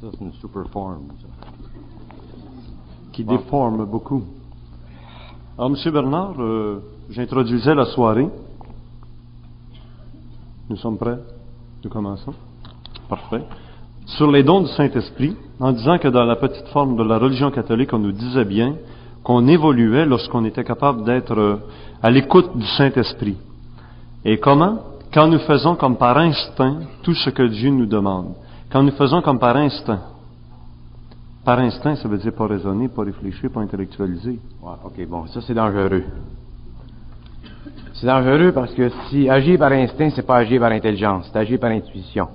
Ça, c'est une super forme. qui déforme beaucoup. Alors, M. Bernard, euh, j'introduisais la soirée. Nous sommes prêts Nous commençons. Parfait. Sur les dons du Saint-Esprit, en disant que dans la petite forme de la religion catholique, on nous disait bien qu'on évoluait lorsqu'on était capable d'être euh, à l'écoute du Saint-Esprit. Et comment? Quand nous faisons comme par instinct tout ce que Dieu nous demande. Quand nous faisons comme par instinct. Par instinct, ça veut dire pas raisonner, pas réfléchir, pas intellectualiser. Ouais, ok, bon, ça c'est dangereux. C'est dangereux parce que si agir par instinct, c'est pas agir par intelligence, c'est agir par intuition.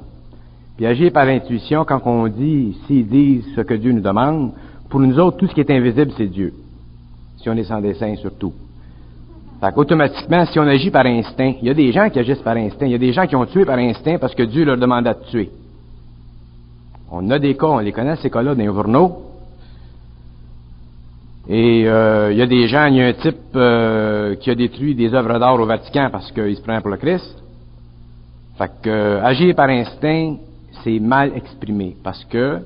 Puis agir par intuition, quand on dit, s'ils disent ce que Dieu nous demande, pour nous autres, tout ce qui est invisible, c'est Dieu. Si on est sans dessin, surtout. Fait qu'automatiquement, si on agit par instinct, il y a des gens qui agissent par instinct, il y a des gens qui ont tué par instinct parce que Dieu leur demanda de tuer. On a des cas, on les connaît, ces cas-là, dans les journaux. Et euh, il y a des gens, il y a un type euh, qui a détruit des œuvres d'art au Vatican parce qu'il se prenait pour le Christ. Fait que euh, agir par instinct, c'est mal exprimé parce que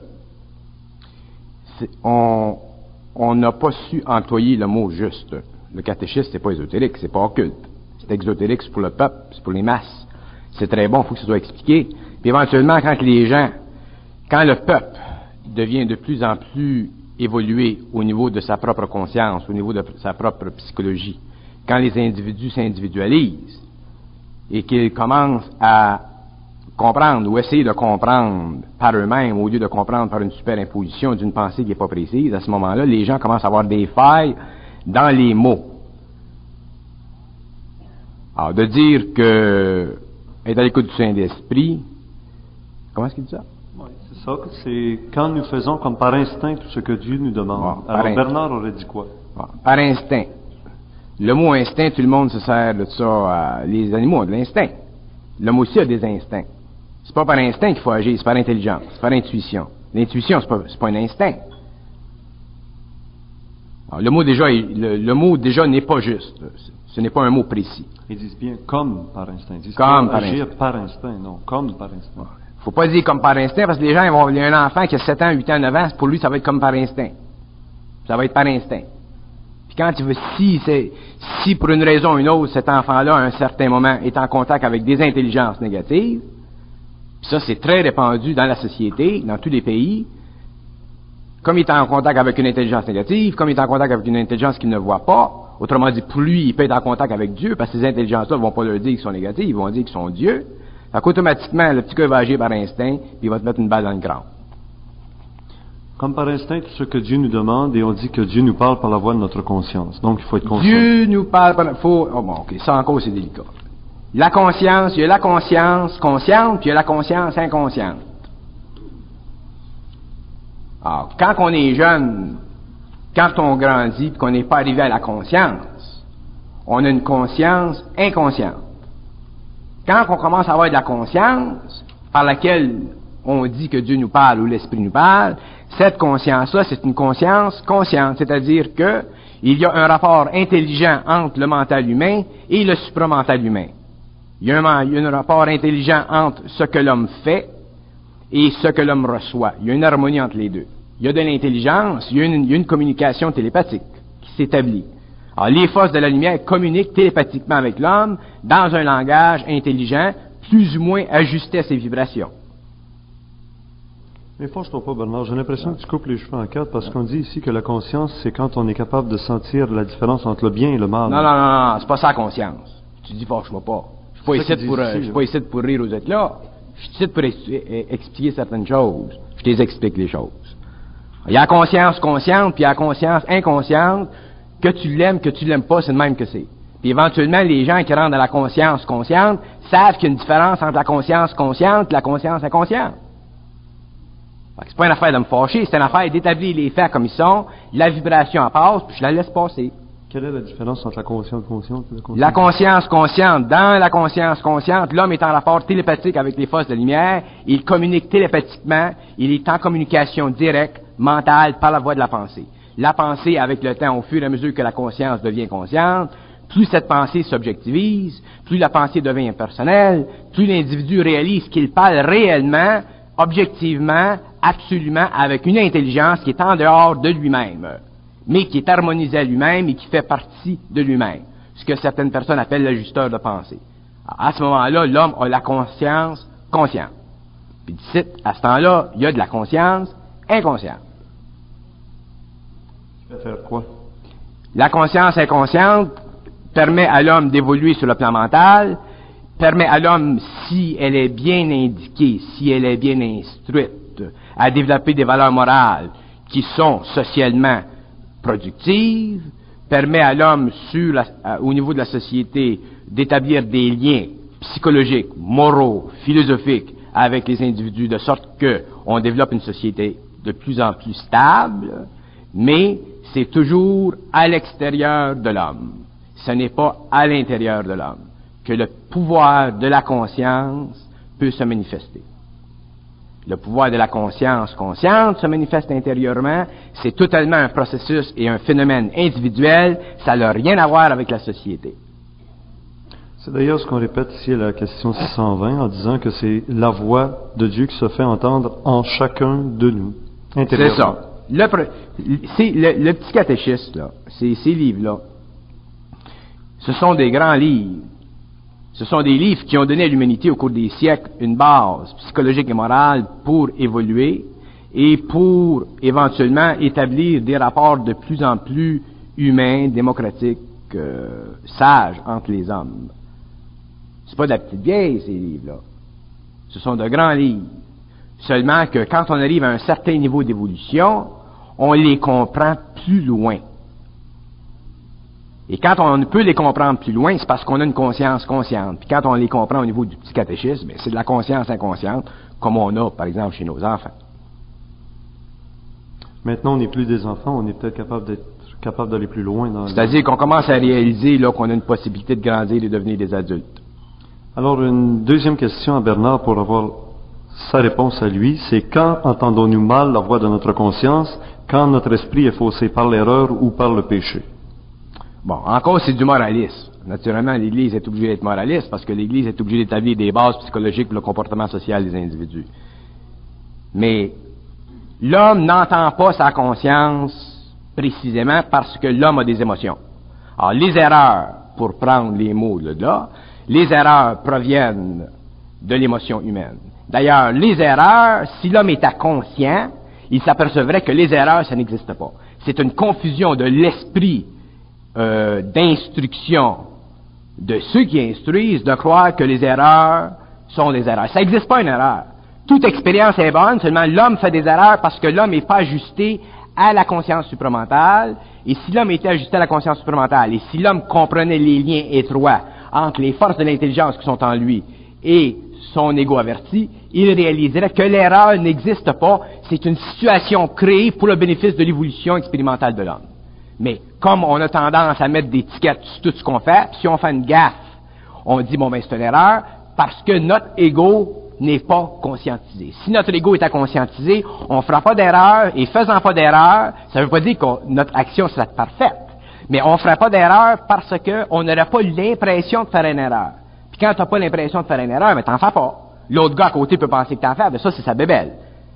on n'a pas su employer le mot juste. Le catéchisme, c'est pas ésotérique, c'est pas occulte. C'est exotérique, c'est pour le peuple, c'est pour les masses. C'est très bon, il faut que ce soit expliqué. Puis éventuellement, quand les gens, quand le peuple devient de plus en plus évolué au niveau de sa propre conscience, au niveau de sa propre psychologie, quand les individus s'individualisent et qu'ils commencent à comprendre ou essayer de comprendre par eux-mêmes au lieu de comprendre par une superimposition d'une pensée qui n'est pas précise, à ce moment-là, les gens commencent à avoir des failles dans les mots. Alors, de dire que être à l'écoute du Saint-Esprit, comment est-ce qu'il dit ça? Oui, c'est ça. C'est quand nous faisons comme par instinct tout ce que Dieu nous demande. Alors instinct. Bernard aurait dit quoi? Bon, par instinct. Le mot instinct, tout le monde se sert de ça. à- les animaux ont de l'instinct. L'homme aussi a des instincts. C'est pas par instinct qu'il faut agir, c'est par intelligence, c'est par intuition. L'intuition, c'est pas, pas un instinct. Alors, le mot déjà, est- le, le mot déjà n'est pas juste. Ce- n'est pas un mot précis. Ils disent bien comme par instinct. Ils disent Comme par agir instinct. par instinct, non, comme par instinct. Faut pas dire comme par instinct, parce que les gens, ils vont, il y a un enfant qui a 7 ans, 8 ans, 9 ans, pour lui, ça va être comme par instinct. Ça va être par instinct. Puis quand il veut, si si pour une raison ou une autre, cet enfant-là, à un certain moment, est en contact avec des intelligences négatives, puis ça, c'est très répandu dans la société, dans tous les pays, comme il est en contact avec une intelligence négative, comme il est en contact avec une intelligence qu'il ne voit pas, autrement dit, pour lui, il peut être en contact avec Dieu, parce que ces intelligences-là ne vont pas leur dire qu'ils sont négatives, ils vont dire qu'ils sont Dieu. Fait qu'automatiquement, le petit gars va agir par instinct, puis il va te mettre une balle dans le crâne. Comme par instinct tout ce que Dieu nous demande et on dit que Dieu nous parle par la voix de notre conscience. Donc il faut être conscient. Dieu nous parle par... Faut... Oh bon, ok, ça encore, c'est délicat. La conscience, il y a la conscience consciente, puis il y a la conscience inconsciente. Alors, quand on est jeune, quand on grandit, puis qu'on n'est pas arrivé à la conscience, on a une conscience inconsciente. Quand on commence à avoir de la conscience, par laquelle on dit que Dieu nous parle ou l'Esprit nous parle, cette conscience-là, c'est une conscience consciente, c'est-à-dire que il y a un rapport intelligent entre le mental humain et le supramental humain. Il y a un, rapport intelligent entre ce que l'homme fait et ce que l'homme reçoit. Il y a une harmonie entre les deux. Il y a de l'intelligence, il y a une communication télépathique qui s'établit. Alors, les forces de la lumière communiquent télépathiquement avec l'homme dans un langage intelligent, plus ou moins ajusté à ses vibrations. Mais fâche-toi pas, Bernard. J'ai l'impression que tu coupes les cheveux en quatre parce qu'on dit ici que la conscience, c'est quand on est capable de sentir la différence entre le bien et le mal. Non, non, non, non, c'est pas ça la conscience. Tu dis, fâche-moi pas. Je suis pas ici pour, euh, ici, je suis pas ici pour rire aux autres là. Je suis ici pour ex- eh, expliquer certaines choses. Je les explique les choses. Il y a la conscience consciente, puis il y a la conscience inconsciente. Que tu l'aimes, que tu l'aimes pas, c'est le même que c'est. Puis éventuellement, les gens qui rentrent dans la conscience consciente savent qu'il y a une différence entre la conscience consciente et la conscience inconsciente. C'est pas une affaire de me fâcher, c'est une affaire d'établir les faits comme ils sont, la vibration en passe, puis je la laisse passer. Quelle est la différence entre la conscience consciente et la conscience La conscience consciente, dans la conscience consciente, l'homme est en rapport télépathique avec les forces de lumière, il communique télépathiquement, il est en communication directe, mentale, par la voie de la pensée. La pensée, avec le temps, au fur et à mesure que la conscience devient consciente, plus cette pensée s'objectivise, plus la pensée devient impersonnelle, plus l'individu réalise qu'il parle réellement, objectivement, absolument avec une intelligence qui est en dehors de lui-même, mais qui est harmonisée à lui-même et qui fait partie de lui-même, ce que certaines personnes appellent l'ajusteur de pensée. à ce moment-là, l'homme a la conscience consciente. Puis à ce temps-là, il y a de la conscience inconsciente. La conscience inconsciente permet à l'homme d'évoluer sur le plan mental, permet à l'homme, si elle est bien indiquée, si elle est bien instruite, à développer des valeurs morales qui sont socialement productives, permet à l'homme au niveau de la société d'établir des liens psychologiques, moraux, philosophiques avec les individus, de sorte qu'on développe une société de plus en plus stable, mais c'est toujours à l'extérieur de l'homme. Ce n'est pas à l'intérieur de l'homme que le pouvoir de la conscience peut se manifester. Le pouvoir de la conscience consciente se manifeste intérieurement. C'est totalement un processus et un phénomène individuel. Ça n'a rien à voir avec la société. C'est d'ailleurs ce qu'on répète ici à la question 620 en disant que c'est la voix de Dieu qui se fait entendre en chacun de nous. C'est ça. Le, petit catéchisme, là, ces livres-là, ce sont des grands livres ce sont des livres qui ont donné à l'humanité au cours des siècles une base psychologique et morale pour évoluer et pour éventuellement établir des rapports de plus en plus humains, démocratiques, euh, sages entre les hommes. C'est pas de la petite vieille, ces livres-là. Ce sont de grands livres. Seulement que quand on arrive à un certain niveau d'évolution, on les comprend plus loin. Et quand on peut les comprendre plus loin, c'est parce qu'on a une conscience consciente. Puis quand on les comprend au niveau du petit catéchisme, ben, c'est de la conscience inconsciente, comme on a, par exemple, chez nos enfants. Maintenant, on n'est plus des enfants, on est peut-être capable d'être capable d'aller plus loin. Dans C'est-à-dire qu'on commence à réaliser là qu'on a une possibilité de grandir et de devenir des adultes. Alors, une deuxième question à Bernard pour avoir sa réponse à lui, c'est quand entendons-nous mal la voix de notre conscience, quand notre esprit est faussé par l'erreur ou par le péché? Bon, encore, c'est du moralisme. Naturellement, l'Église est obligée d'être moraliste parce que l'Église est obligée d'établir des bases psychologiques pour le comportement social des individus. Mais l'homme n'entend pas sa conscience précisément parce que l'homme a des émotions. Alors, les erreurs, pour prendre les mots de là, les erreurs proviennent de l'émotion humaine. D'ailleurs, les erreurs, si l'homme était conscient, il s'apercevrait que les erreurs, ça n'existe pas. C'est une confusion de l'esprit euh, d'instruction de ceux qui instruisent de croire que les erreurs sont des erreurs. Ça n'existe pas une erreur. Toute expérience est bonne, seulement l'homme fait des erreurs parce que l'homme n'est pas ajusté à la conscience supramentale. Et si l'homme était ajusté à la conscience supramentale, et si l'homme comprenait les liens étroits entre les forces de l'intelligence qui sont en lui et son ego averti, il réaliserait que l'erreur n'existe pas, c'est une situation créée pour le bénéfice de l'évolution expérimentale de l'homme. Mais comme on a tendance à mettre des étiquettes sur tout ce qu'on fait, si on fait une gaffe, on dit, bon, ben, c'est une erreur, parce que notre ego n'est pas conscientisé. Si notre ego était conscientisé, on ne fera pas d'erreur, et faisant pas d'erreur, ça ne veut pas dire que notre action sera parfaite, mais on ne fera pas d'erreur parce qu'on n'aurait pas l'impression de faire une erreur. Puis quand tu n'as pas l'impression de faire une erreur, mais t'en fais pas. L'autre gars à côté peut penser que t'en fais, mais ça, c'est sa bébelle.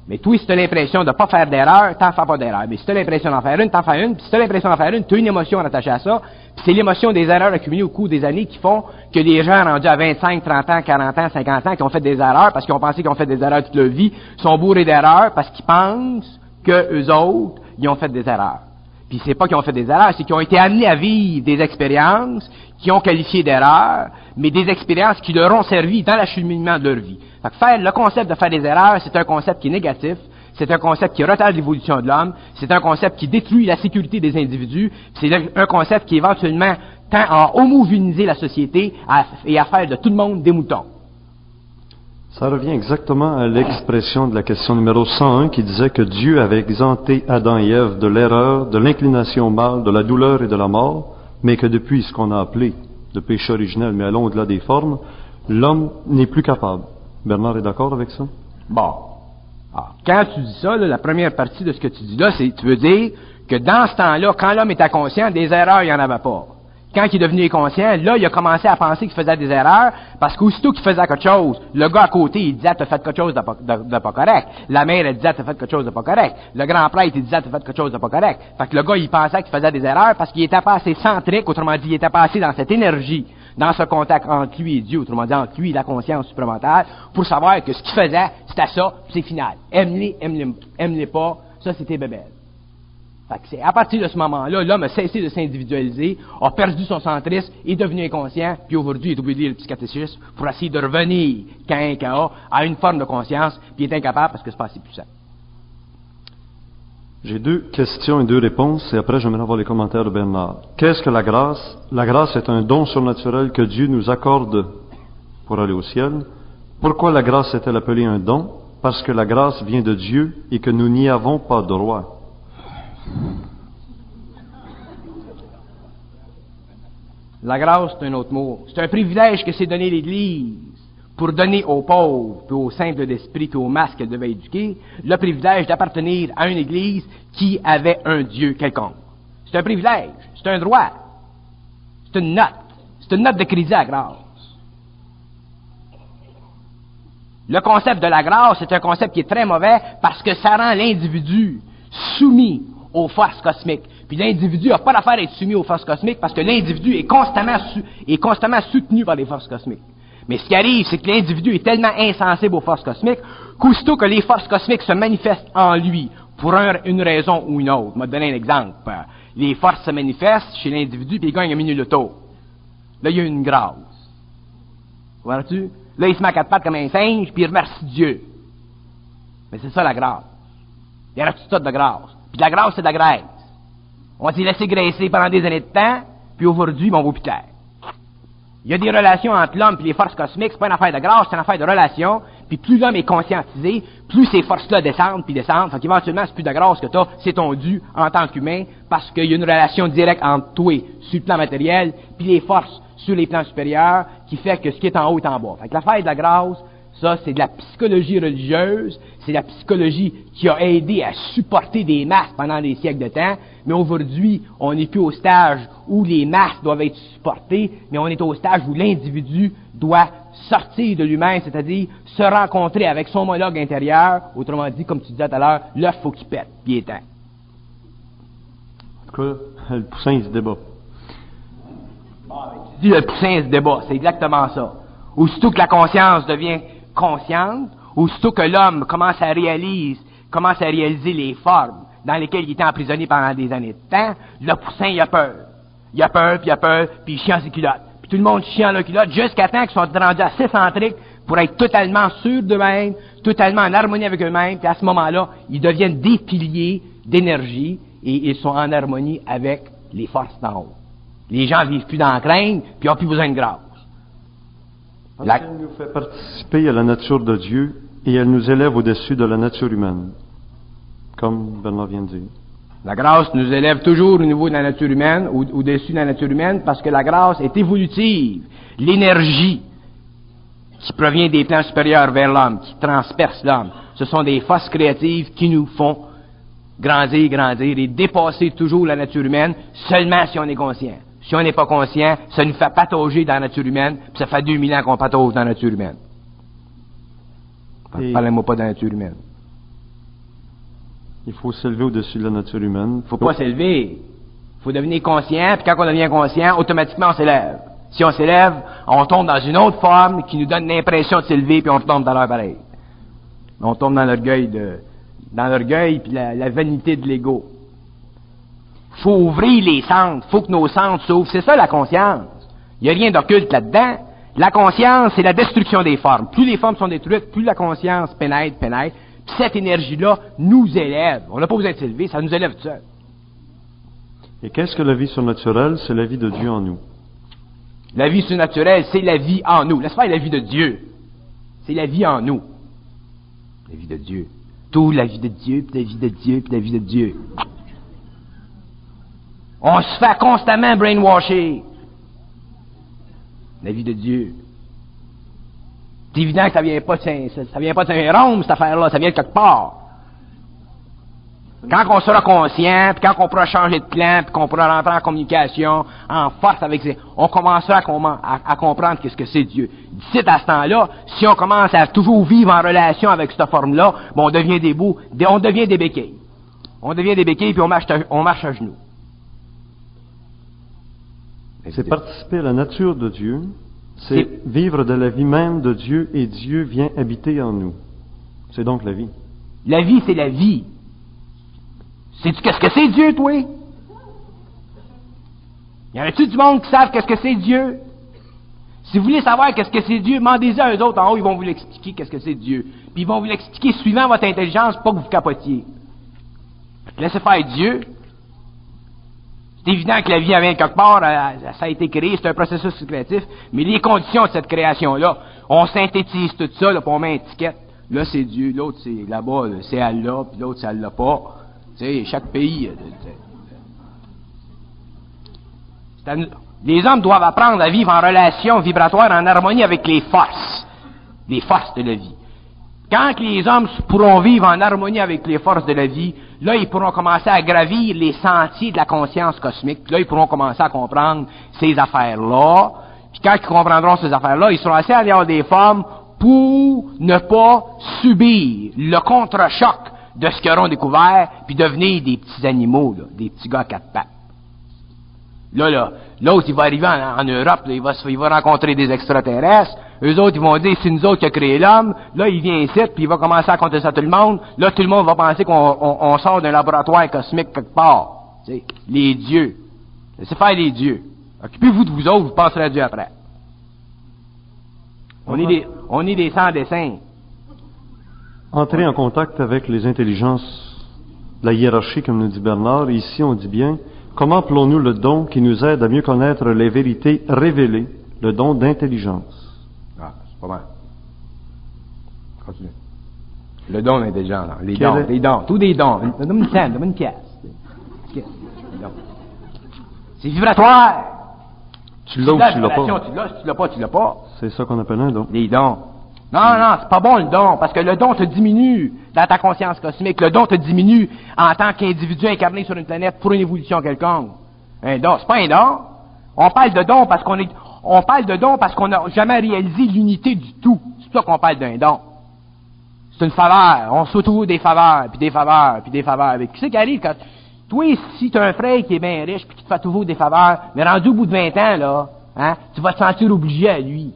Mais toi, si tu as l'impression de pas faire d'erreur, t'en fais pas d'erreur. Mais si tu as l'impression d'en faire une, t'en fais une. Puis si tu as l'impression d'en faire une, tu as une émotion attachée à ça. Puis c'est l'émotion des erreurs accumulées au cours des années qui font que les gens rendus à 25, 30 ans, 40 ans, 50 ans, qui ont fait des erreurs parce qu'ils ont pensé qu'ils ont fait des erreurs toute leur vie, sont bourrés d'erreurs parce qu'ils pensent que eux autres, ils ont fait des erreurs. Puis c'est pas qu'ils ont fait des erreurs, c'est qu'ils ont été amenés à vivre des expériences qui ont qualifié d'erreurs, mais des expériences qui leur ont servi dans l'acheminement de leur vie. faire le concept de faire des erreurs, c'est un concept qui est négatif, c'est un concept qui retarde l'évolution de l'homme, c'est un concept qui détruit la sécurité des individus, c'est un concept qui éventuellement tend à homogénéiser la société et à faire de tout le monde des moutons. Ça revient exactement à l'expression de la question numéro 101 qui disait que Dieu avait exempté Adam et Ève de l'erreur, de l'inclination mâle, de la douleur et de la mort, mais que depuis ce qu'on a appelé le péché originel, mais allons au-delà des formes, l'homme n'est plus capable. Bernard est d'accord avec ça? Bon. Ah, quand tu dis ça, la première partie de ce que tu dis là, c'est tu veux dire que dans ce temps-là, quand l'homme était conscient, des erreurs, il n'y en avait pas. Quand il est devenu inconscient, là, il a commencé à penser qu'il faisait des erreurs, parce qu'aussitôt qu'il faisait quelque chose, le gars à côté, il disait, t'as fait quelque chose de pas, correct. La mère, elle disait, t'as fait quelque chose de pas correct. Le grand prêtre, il disait, t'as fait quelque chose de pas correct. Fait que le gars, il pensait qu'il faisait des erreurs parce qu'il était pas assez centrique, autrement dit, il était pas assez dans cette énergie, dans ce contact entre lui et Dieu, autrement dit, entre lui et la conscience supplémentaire, pour savoir que ce qu'il faisait, c'était ça, c'est final. Aime-les, aime-les pas, ça, c'était à partir de ce moment-là, l'homme a cessé de s'individualiser, a perdu son centrisme, est devenu inconscient, puis aujourd'hui, il est obligé de lire le psychatéchisme pour essayer de revenir, qu'un cas à une forme de conscience, puis est incapable parce que c'est pas assez puissant. J'ai deux questions et deux réponses, et après j'aimerais avoir les commentaires de Bernard. Qu'est-ce que la grâce? La grâce est un don surnaturel que Dieu nous accorde pour aller au ciel. Pourquoi la grâce est-elle appelée un don? Parce que la grâce vient de Dieu et que nous n'y avons pas droit. La grâce, c'est un autre mot. C'est un privilège que s'est donné l'Église pour donner aux pauvres, puis aux simples d'esprit, puis aux masques qu'elle devait éduquer, le privilège d'appartenir à une Église qui avait un Dieu quelconque. C'est un privilège, c'est un droit, c'est une note, c'est une note de crédit à grâce. Le concept de la grâce est un concept qui est très mauvais parce que ça rend l'individu soumis aux forces cosmiques. Puis l'individu n'a pas d'affaire à être soumis aux forces cosmiques parce que l'individu est constamment, est constamment soutenu par les forces cosmiques. Mais ce qui arrive, c'est que l'individu est tellement insensible aux forces cosmiques qu'aussitôt que les forces cosmiques se manifestent en lui pour une raison ou une autre. Je vais te donner un exemple. Les forces se manifestent chez l'individu puis il gagne un minute loto. Là, il y a une grâce. Vois-tu? Là, il se met à quatre pattes comme un singe puis il remercie Dieu. Mais c'est ça la grâce. Il y a tout de grâce. Puis la grâce, c'est de la graisse. On s'est laissé graisser pendant des années de temps, puis aujourd'hui, on vaut plus clair. Il y a des relations entre l'homme et les forces cosmiques, c'est pas une affaire de grâce, c'est une affaire de relation. Puis plus l'homme est conscientisé, plus ces forces-là descendent puis descendent. Fait qu'éventuellement, c'est plus de grâce que t'as, c'est ton en tant qu'humain, parce qu'il y a une relation directe entre toi sur le plan matériel, puis les forces sur les plans supérieurs, qui fait que ce qui est en haut est en bas. Fait que l'affaire de la grâce, ça, c'est de la psychologie religieuse, c'est la psychologie qui a aidé à supporter des masses pendant des siècles de temps, mais aujourd'hui, on n'est plus au stage où les masses doivent être supportées, mais on est au stage où l'individu doit sortir de lui-même, c'est-à-dire se rencontrer avec son homologue intérieur, autrement dit, comme tu disais tout à l'heure, l'œuf faut qu'il pète, puis. En tout cas, le poussin, se débat. Ah, tu dis le poussin, se débat, c'est exactement ça. Aussitôt que la conscience devient consciente, aussitôt que l'homme commence à réaliser, commence à réaliser les formes dans lesquelles il était emprisonné pendant des années de temps, le poussin, il a peur. Il a peur, puis il a peur, puis il chie ses culottes. Puis tout le monde chie en culottes jusqu'à temps qu'ils soient rendus assez centriques pour être totalement sûrs d'eux-mêmes, totalement en harmonie avec eux-mêmes, puis à ce moment-là, ils deviennent des piliers d'énergie et ils sont en harmonie avec les forces d'en haut. Les gens vivent plus dans la crainte, puis ils n'ont plus besoin de grâce. La... Elle nous fait participer à la nature de Dieu et elle nous élève au-dessus de la nature humaine, comme Bernard vient de dire. La grâce nous élève toujours au niveau de la nature humaine, au-dessus de la nature humaine, parce que la grâce est évolutive. L'énergie qui provient des plans supérieurs vers l'homme, qui transperce l'homme, ce sont des forces créatives qui nous font grandir, grandir et dépasser toujours la nature humaine seulement si on est conscient. Si on n'est pas conscient, ça nous fait patauger dans la nature humaine, puis ça fait 2000 ans qu'on patauge dans la nature humaine. Parlez-moi pas de la nature humaine. Il faut s'élever au-dessus de la nature humaine. Il faut pas s'élever. Il faut devenir conscient, puis quand on devient conscient, automatiquement on s'élève. Si on s'élève, on tombe dans une autre forme qui nous donne l'impression de s'élever, puis on tombe dans l'heure pareil. On tombe dans l'orgueil de, dans l'orgueil puis la, la vanité de l'ego faut ouvrir les centres, faut que nos centres s'ouvrent. C'est ça la conscience. Il n'y a rien d'occulte là-dedans. La conscience, c'est la destruction des formes. Plus les formes sont détruites, plus la conscience pénètre, pénètre. Puis cette énergie-là nous élève. On n'a pas besoin de s'élever, ça nous élève tout seul. Et qu'est-ce que la vie surnaturelle? C'est la vie de Dieu en nous. La vie surnaturelle, c'est la vie en nous. N'est-ce pas la vie de Dieu? C'est la vie en nous. La vie de Dieu. Tout la vie de Dieu, puis la vie de Dieu, puis la vie de Dieu. On se fait constamment brainwasher. La vie de Dieu. C'est évident que ça vient pas de Saint, ça, vient pas de Saint-Rome, cette affaire-là, ça vient de quelque part. Quand on sera conscient, puis quand on pourra changer de plan, puis qu'on pourra rentrer en communication, en force avec ses... On commencera à, comprendre qu'est-ce que c'est Dieu. D'ici à ce temps-là, si on commence à toujours vivre en relation avec cette forme-là, bon, on devient des bouts, on devient des béquilles. On devient des béquilles, puis on marche à genoux. C'est participer à la nature de Dieu, c'est vivre de la vie même de Dieu, et Dieu vient habiter en nous. C'est donc la vie. La vie, c'est la vie. Sais-tu qu'est-ce que c'est Dieu, toi? Y en a-tu du monde qui savent qu'est-ce que c'est Dieu? Si vous voulez savoir qu'est-ce que c'est Dieu, demandez-y à eux autres en haut, ils vont vous l'expliquer qu'est-ce que c'est Dieu. Puis ils vont vous l'expliquer suivant votre intelligence, pas que vous capotiez. Laissez faire Dieu. C'est évident que la vie avait quelque part, ça a été créé, c'est un processus créatif, mais les conditions de cette création-là, on synthétise tout ça, là, puis on met une étiquette. Là, c'est Dieu, l'autre, c'est là-bas, c'est Allah, puis l'autre, c'est Allah pas. Tu sais, chaque pays. les hommes doivent apprendre à vivre en relation vibratoire, en harmonie avec les forces, les forces de la vie. Quand les hommes pourront vivre en harmonie avec les forces de la vie, là, ils pourront commencer à gravir les sentiers de la conscience cosmique. Là, ils pourront commencer à comprendre ces affaires-là. Puis quand ils comprendront ces affaires-là, ils seront assez à avoir des formes pour ne pas subir le contre-choc de ce qu'ils auront découvert, puis devenir des petits animaux, des petits gars à quatre pattes. Là, là, l'autre, il va arriver en, Europe, il, va, il va rencontrer des extraterrestres. Eux autres, ils vont dire, c'est nous autres qui a créé l'homme. Là, il vient ici, puis il va commencer à compter ça à tout le monde. Là, tout le monde va penser qu'on sort d'un laboratoire cosmique quelque part. les dieux. Laissez faire les dieux. Occupez-vous de vous autres, vous passerez à Dieu après. On est des, on est des sans-dessins entrer en contact avec les intelligences la hiérarchie, comme nous dit Bernard. Ici, on dit bien, comment appelons-nous le don qui nous aide à mieux connaître les vérités révélées, le don d'intelligence? Pas mal. Continue. Le don d'intelligence, les dons, les dons, tous des dons. Donne une scène, donne une pièce. C'est vibratoire. Tu l'as ou tu l'as pas? Tu l'as, tu l'as pas, tu l'as pas. C'est ça qu'on appelle un don. Les dons. Non, non, c'est pas bon le don, parce que le don te diminue dans ta conscience cosmique. Le don te diminue en tant qu'individu incarné sur une planète pour une évolution quelconque. Un don, c'est pas un don. On parle de don parce qu'on est, on parle de don parce qu'on n'a jamais réalisé l'unité du tout. C'est pour ça qu'on parle d'un don. C'est une faveur. On s'autour des faveurs, puis des faveurs, puis des faveurs. Qui c'est qui arrive quand, toi, si tu as un frère qui est bien riche, puis qui te fait toujours des faveurs, mais rendu au bout de 20 ans, là, hein, tu vas te sentir obligé à lui.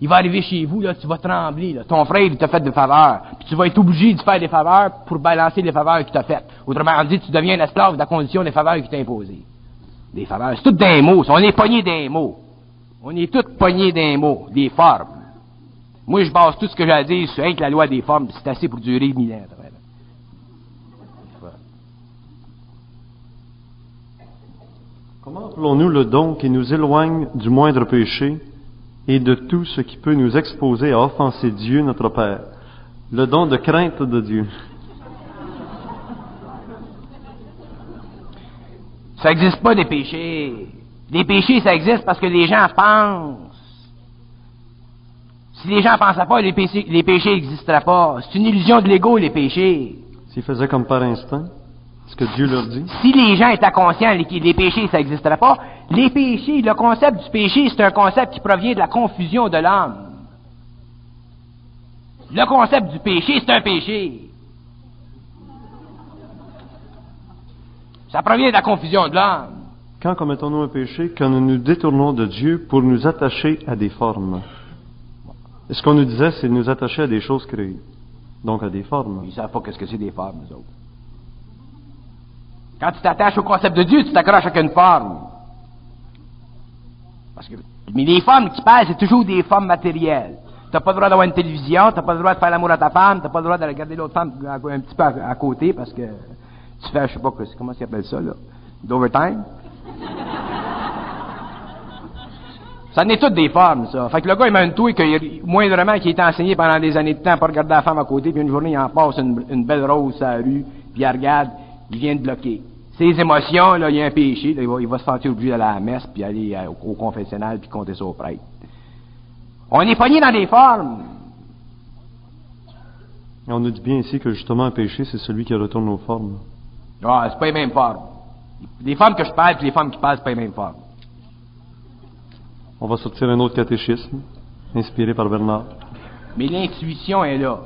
Il va arriver chez vous, là, tu vas trembler. Là. Ton frère, il t'a fait des faveurs. Puis tu vas être obligé de faire des faveurs pour balancer les faveurs qu'il t'a faites. Autrement dit, tu deviens esclave de la condition des faveurs qu'il t'a imposées. Des faveurs. C'est tout des mots. On est pogné d'un mot. On est tous pognés d'un mot. Des formes. Moi, je base tout ce que j'ai à dire sur la loi des formes. C'est assez pour durer mille ans. Comment appelons-nous le don qui nous éloigne du moindre péché et de tout ce qui peut nous exposer à offenser Dieu, notre Père? Le don de crainte de Dieu. Ça n'existe pas des péchés. Des péchés, ça existe parce que les gens pensent. Si les gens ne pensaient pas, les péchés, les péchés n'existeraient pas. C'est une illusion de l'ego, les péchés. S'ils faisaient comme par instinct ce que Dieu leur dit. Si les gens étaient conscients que les péchés, ça n'existerait pas, les péchés, le concept du péché, c'est un concept qui provient de la confusion de l'âme. Le concept du péché, c'est un péché. Ça provient de la confusion de l'âme. Quand commettons-nous un péché Quand nous nous détournons de Dieu pour nous attacher à des formes? Et ce qu'on nous disait, c'est de nous attacher à des choses créées. Donc à des formes. Ils ne savent pas ce que c'est des formes, nous autres. Quand tu t'attaches au concept de Dieu, tu t'accroches avec une forme. Parce que, mais les formes qui passent, c'est toujours des formes matérielles. Tu n'as pas le droit d'avoir une télévision, tu n'as pas le droit de faire l'amour à ta femme, tu n'as pas le droit de regarder l'autre femme un petit peu à, côté parce que tu fais, je sais pas comment ça s'appelle ça, là, d'overtime? Ça n'est toutes des formes, ça. Fait que le gars, il m'a une touille que, moindrement, qui été enseigné pendant des années de temps pour regarder la femme à côté, puis une journée, il en passe une, belle rose à la rue, puis il regarde, il vient de bloquer ses émotions, là, il y a un péché, il, va, se sentir obligé d'aller à la messe, puis aller au, confessionnal, puis compter ça au prêtre. On est pogné dans des formes. Et on nous dit bien ici que justement un péché, c'est celui qui retourne aux formes. Ah, c'est pas les mêmes formes. Les femmes que je parle et les femmes qui parlent, c'est pas les mêmes formes. On va sortir un autre catéchisme, inspiré par Bernard. Mais l'intuition est là.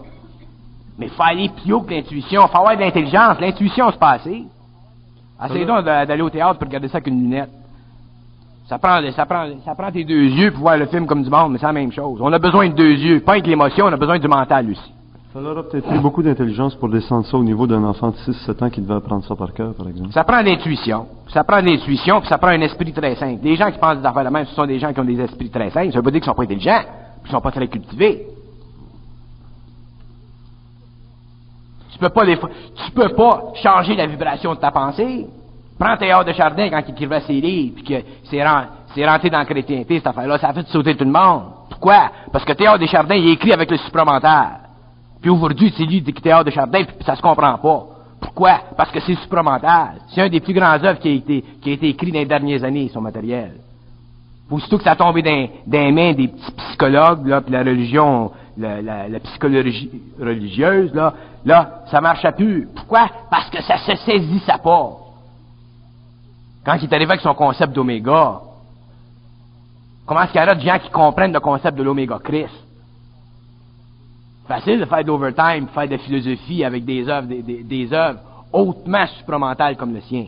Mais il faut aller plus haut que l'intuition. Il faut avoir de l'intelligence. L'intuition, c'est pas assez. Donc d'a- d'aller au théâtre pour regarder ça avec une lunette. Ça prend, ça, prend, ça prend tes deux yeux pour voir le film comme du monde, mais c'est la même chose. On a besoin de deux yeux. Pas avec l'émotion, on a besoin du mental aussi. Ça leur a peut-être pris beaucoup d'intelligence pour descendre ça au niveau d'un enfant de 6-7 ans qui devait apprendre ça par cœur, par exemple. Ça prend l'intuition. Ça prend l'intuition, puis ça prend un esprit très simple. Les gens qui pensent des affaires de même, ce sont des gens qui ont des esprits très simples. Ça veut pas dire qu'ils sont pas intelligents, qu'ils sont pas très cultivés. Tu peux pas fois- tu peux pas changer la vibration de ta pensée. Prends Théâtre de Chardin quand il écrivait ses livres, puis que c'est ren- rentré dans la chrétienté, cette affaire-là, ça a fait sauter tout le monde. Pourquoi? Parce que Théâtre de Chardin, il écrit avec le supramental. Puis aujourd'hui, c'est lui qui Théâtre de Chardin, puis ça se comprend pas. Pourquoi? Parce que c'est supramental. C'est un des plus grands œuvres qui a été, qui a été écrit dans les dernières années, son matériel. Aussitôt que ça a tombé dans, dans les mains des petits psychologues, là, puis la religion, la, la- la psychologie religieuse, là, là, ça marchait plus. Pourquoi? Parce que ça se saisissait pas. Quand il est arrivé avec son concept d'oméga, comment est-ce qu'il y a de gens qui comprennent le concept de l'oméga Christ? Facile de faire de l'overtime, faire de la philosophie avec des œuvres, des, des- des œuvres hautement supramentales comme le sien.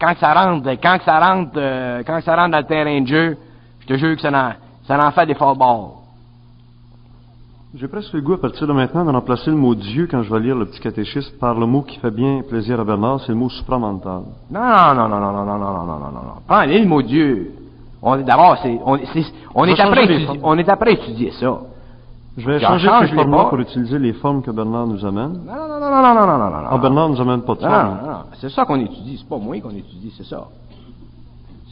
Quand que ça rentre, quand que ça rentre, euh, quand que ça rentre dans le terrain de jeu, je te jure que ça en, ça en fait des fort balles. J'ai presque le goût à partir de maintenant de remplacer le mot Dieu quand je vais lire le petit catéchisme par le mot qui fait bien plaisir à Bernard, c'est le mot supramental. Non, non, non, non, non, non, non, non, non, non, non. Prends le mot Dieu. On, d'abord, c'est, on, on On est après, étudier, formes. on est après étudier ça. Je vais changer ces formes-là pour utiliser les formes que Bernard nous amène. Non, non, non, non, non, non, non, non. Ah, Bernard nous amène pas de. Non, non, non. C'est ça qu'on étudie. C'est pas moi qu'on étudie, c'est ça.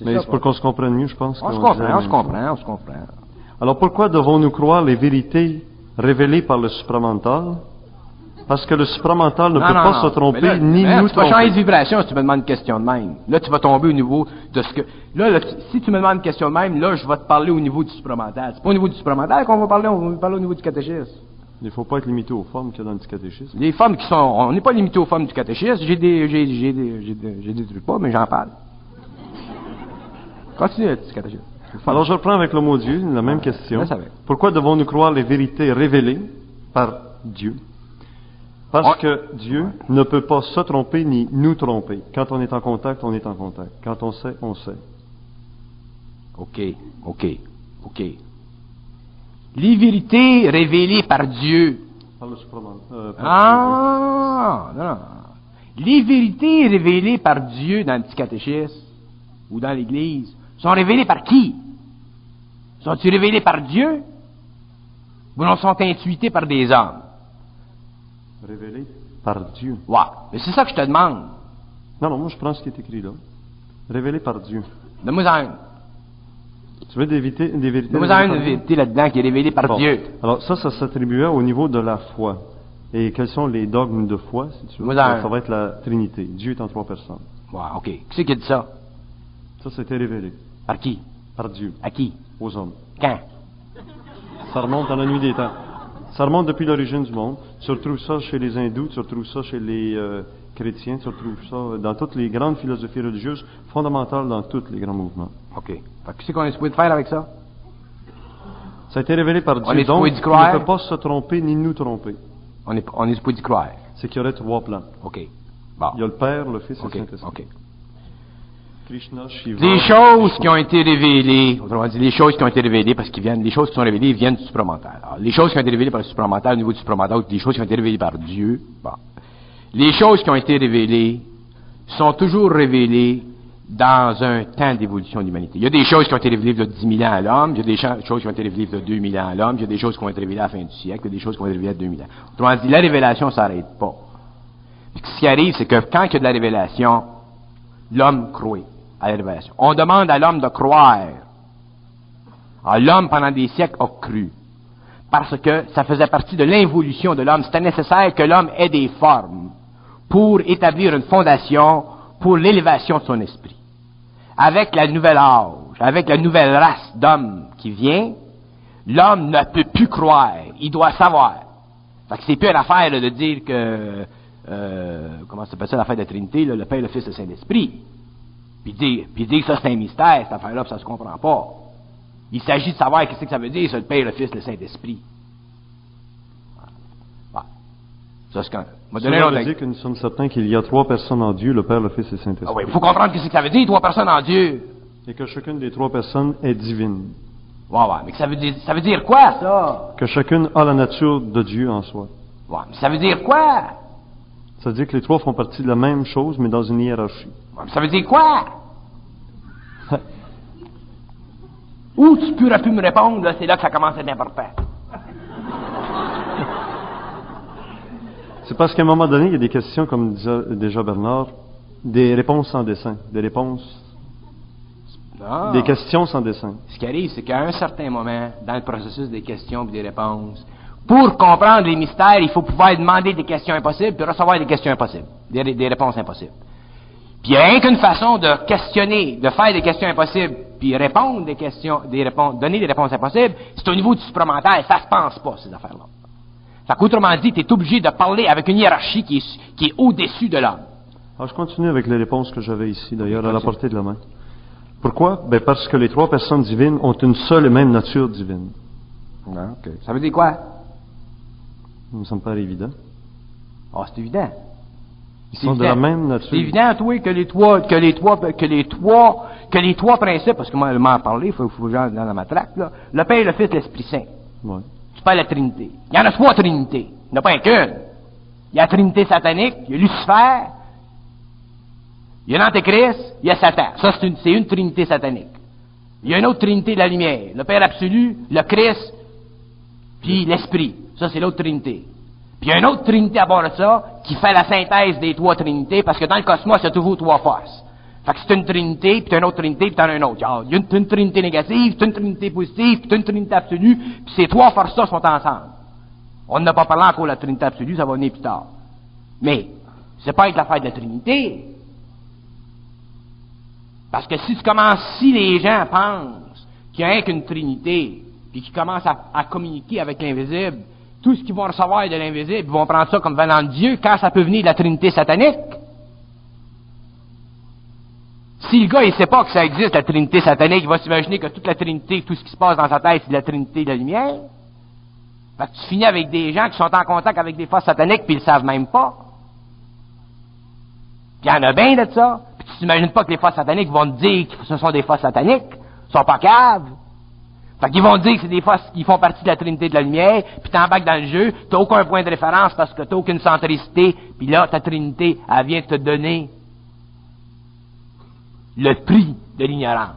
Mais c'est pour qu'on se comprenne mieux, je pense. On se comprend, on se comprend, on se comprend. Alors pourquoi devons-nous croire les vérités révélées par le supramental? Parce que le supramental ne Non, peut non, pas non. se tromper, là, ni mais là, nous tu vas changer de tromper. vibration si tu me demandes une question de même. Là, tu vas tomber au niveau de ce que... Là, là, tu- si tu me demandes une question de même, là, je vais te parler au niveau du supramental. C'est pas au niveau du supramental qu'on va parler, on va parler au niveau du catéchisme. Il ne faut pas être limité aux formes qu'il y a dans le catéchisme. Les femmes qui sont... On n'est pas limité aux femmes du catéchisme. J'ai des... J'ai j'ai des... J'ai des, j'ai des trucs pas, mais j'en parle. Continue, le petit catéchisme. Alors je reprends avec le mot Dieu, la même question. laisse avec. Pourquoi devons-nous croire les vérités révélées par Dieu? Parce que Dieu ne peut pas se tromper ni nous tromper. Quand on est en contact, on est en contact. Quand on sait, on sait. OK, OK, OK. Les vérités révélées par Dieu Par le supramen- euh, par Ah, non, non. Les vérités révélées par Dieu dans le petit catéchisme ou dans l'Église sont révélées par qui? Sont-ils révélées par Dieu? Ou non sont intuitées par des hommes? Révélé par Dieu. Ouais. Mais c'est ça que je te demande. Non, non, moi je prends ce qui est écrit là. Révélé par Dieu. Donne-moi une. Tu veux des, vérités- des vérités Donne-moi une vérité là-dedans qui est révélée par Bon. Dieu. Alors ça, ça s'attribuait au niveau de la foi. Et quels sont les dogmes de foi, si tu veux? Dans- ça va être la Trinité. Dieu est en trois personnes. Ouais, OK. Qui c'est qui a dit ça? Ça, c'était révélé Par qui? par Dieu À qui? aux hommes. Quand? Ça remonte dans la nuit des temps. Ça remonte depuis l'origine du monde. Tu retrouves ça chez les hindous, tu retrouves ça chez les euh, chrétiens, tu retrouves ça dans toutes les grandes philosophies religieuses, fondamentales dans tous les grands mouvements. OK. Qu'est-ce qu'on est supposé de faire avec ça? Ça a été révélé par On Dieu, est donc il ne peut pas se tromper ni nous tromper. On est, on est supposé croire. C'est qu'il y aurait trois plans. OK. Bon. Il y a le Père, le Fils et le Saint-Esprit. OK. Les choses qui ont été révélées, autrement dit, les choses qui ont été révélées, parce qu'ils viennent, les choses qui sont révélées viennent du supramental. Les choses qui ont été révélées par le supramental, au niveau du supramental, les choses qui ont été révélées par Dieu. Les choses qui ont été révélées sont toujours révélées dans un temps d'évolution de l'humanité. Il y a des choses qui ont été révélées a 10 000 ans à l'homme, il y a des choses qui ont été révélées il y a 2000 ans à l'homme, il y a des choses qui vont être révélées à la fin du siècle, il y a des choses qui vont être révélées à 2000 ans. Autrement dit, la révélation ne s'arrête pas. Ce qui arrive, c'est que quand il y a de la révélation, l'homme croit à. On demande à l'homme de croire. Alors, l'homme, pendant des siècles, a cru. Parce que ça faisait partie de l'involution de l'homme. C'était nécessaire que l'homme ait des formes pour établir une fondation pour l'élévation de son esprit. Avec la nouvelle âge, avec la nouvelle race d'hommes qui vient, l'homme ne peut plus croire. Il doit savoir. Fait que c'est plus une affaire de dire que, euh, comment ça s'appelle ça, l'affaire de la Trinité, le Père, le Fils, le Saint-Esprit. Puis dire, puis dire que ça c'est un mystère, cette affaire-là, puis ça se comprend pas. Il s'agit de savoir qu'est-ce que ça veut dire, ça, le Père, le Fils, le Saint-Esprit. Ça, c'est quand. Cela veut dire que nous sommes certains qu'il y a trois personnes en Dieu, le Père, le Fils et le Saint-Esprit. Ah oui, il faut comprendre qu'est-ce que ça veut dire, trois personnes en Dieu. Et que chacune des trois personnes est divine. Ouais, ouais, mais que ça veut dire, ça veut dire quoi, ça? Que chacune a la nature de Dieu en soi. Ouais, mais ça veut dire quoi? Ça veut dire que les trois font partie de la même chose, mais dans une hiérarchie. Ça veut dire quoi? Où tu pourrais plus me répondre, là, c'est là que ça commence à être important. C'est parce qu'à un moment donné, il y a des questions, comme disait déjà Bernard, des réponses sans dessin, des réponses, Non. des questions sans dessin. Ce qui arrive, c'est qu'à un certain moment, dans le processus des questions et des réponses, pour comprendre les mystères, il faut pouvoir demander des questions impossibles puis recevoir des questions impossibles, des réponses impossibles. Puis il n'y a rien qu'une façon de questionner, de faire des questions impossibles, puis répondre des questions, des réponses, donner des réponses impossibles, c'est au niveau du supramental, ça se pense pas, ces affaires-là. Fait qu'autrement dit, tu es obligé de parler avec une hiérarchie qui est, qui est au-dessus de l'homme. Alors, je continue avec les réponses que j'avais ici, d'ailleurs, à la portée de la main. Pourquoi? Ben, parce que les trois personnes divines ont une seule et même nature divine. Ça veut dire quoi? Ça me semble pas évident. Ah, c'est évident. Ils sont de la même nature. C'est évident, toi, que les trois, que les trois, que les trois, que les trois principes, parce que moi, je m'en parler, il faut, que j'aille dans ma traque, là. Le Père, le Fils, l'Esprit Saint. Ouais. C'est pas la Trinité. Il y en a trois Trinités. Il n'y en a pas qu'une. Il y a la Trinité satanique, il y a Lucifer, il y a l'Antéchrist, il y a Satan. Ça, c'est une, c'est une Trinité satanique. Il y a une autre Trinité de la lumière. Le Père absolu, le Christ, puis l'Esprit. Ça, c'est l'autre Trinité. Puis il y a une autre Trinité à bord de ça, qui fait la synthèse des trois Trinités, parce que dans le cosmos, il y a toujours trois forces. Fait que c'est une Trinité, puis une autre Trinité, puis t'en as une autre. Il y a une, Trinité négative, une Trinité positive, puis une Trinité absolue, puis ces trois forces-là sont ensemble. On n'a pas parlé encore de la Trinité absolue, ça va venir plus tard. Mais, c'est pas avec l'affaire de la Trinité. Parce que si tu commences, si les gens pensent qu'il n'y a qu'une Trinité, puis qu'ils commencent à communiquer avec l'invisible, tout ce qu'ils vont recevoir de l'invisible, ils vont prendre ça comme venant de Dieu, quand ça peut venir de la Trinité satanique. Si le gars, il sait pas que ça existe, la Trinité satanique, il va s'imaginer que toute la Trinité, tout ce qui se passe dans sa tête, c'est de la Trinité de la lumière. Fait que tu finis avec des gens qui sont en contact avec des forces sataniques, puis ils le savent même pas. Puis il y en a bien de ça. Puis tu t'imagines pas que les forces sataniques vont te dire que ce sont des forces sataniques. Ils sont pas caves. Fait qu'ils vont dire que c'est des forces qui font partie de la Trinité de la lumière, puis t'embarques dans le jeu, t'as aucun point de référence parce que t'as aucune centricité, puis là, ta Trinité, elle vient te donner le prix de l'ignorance.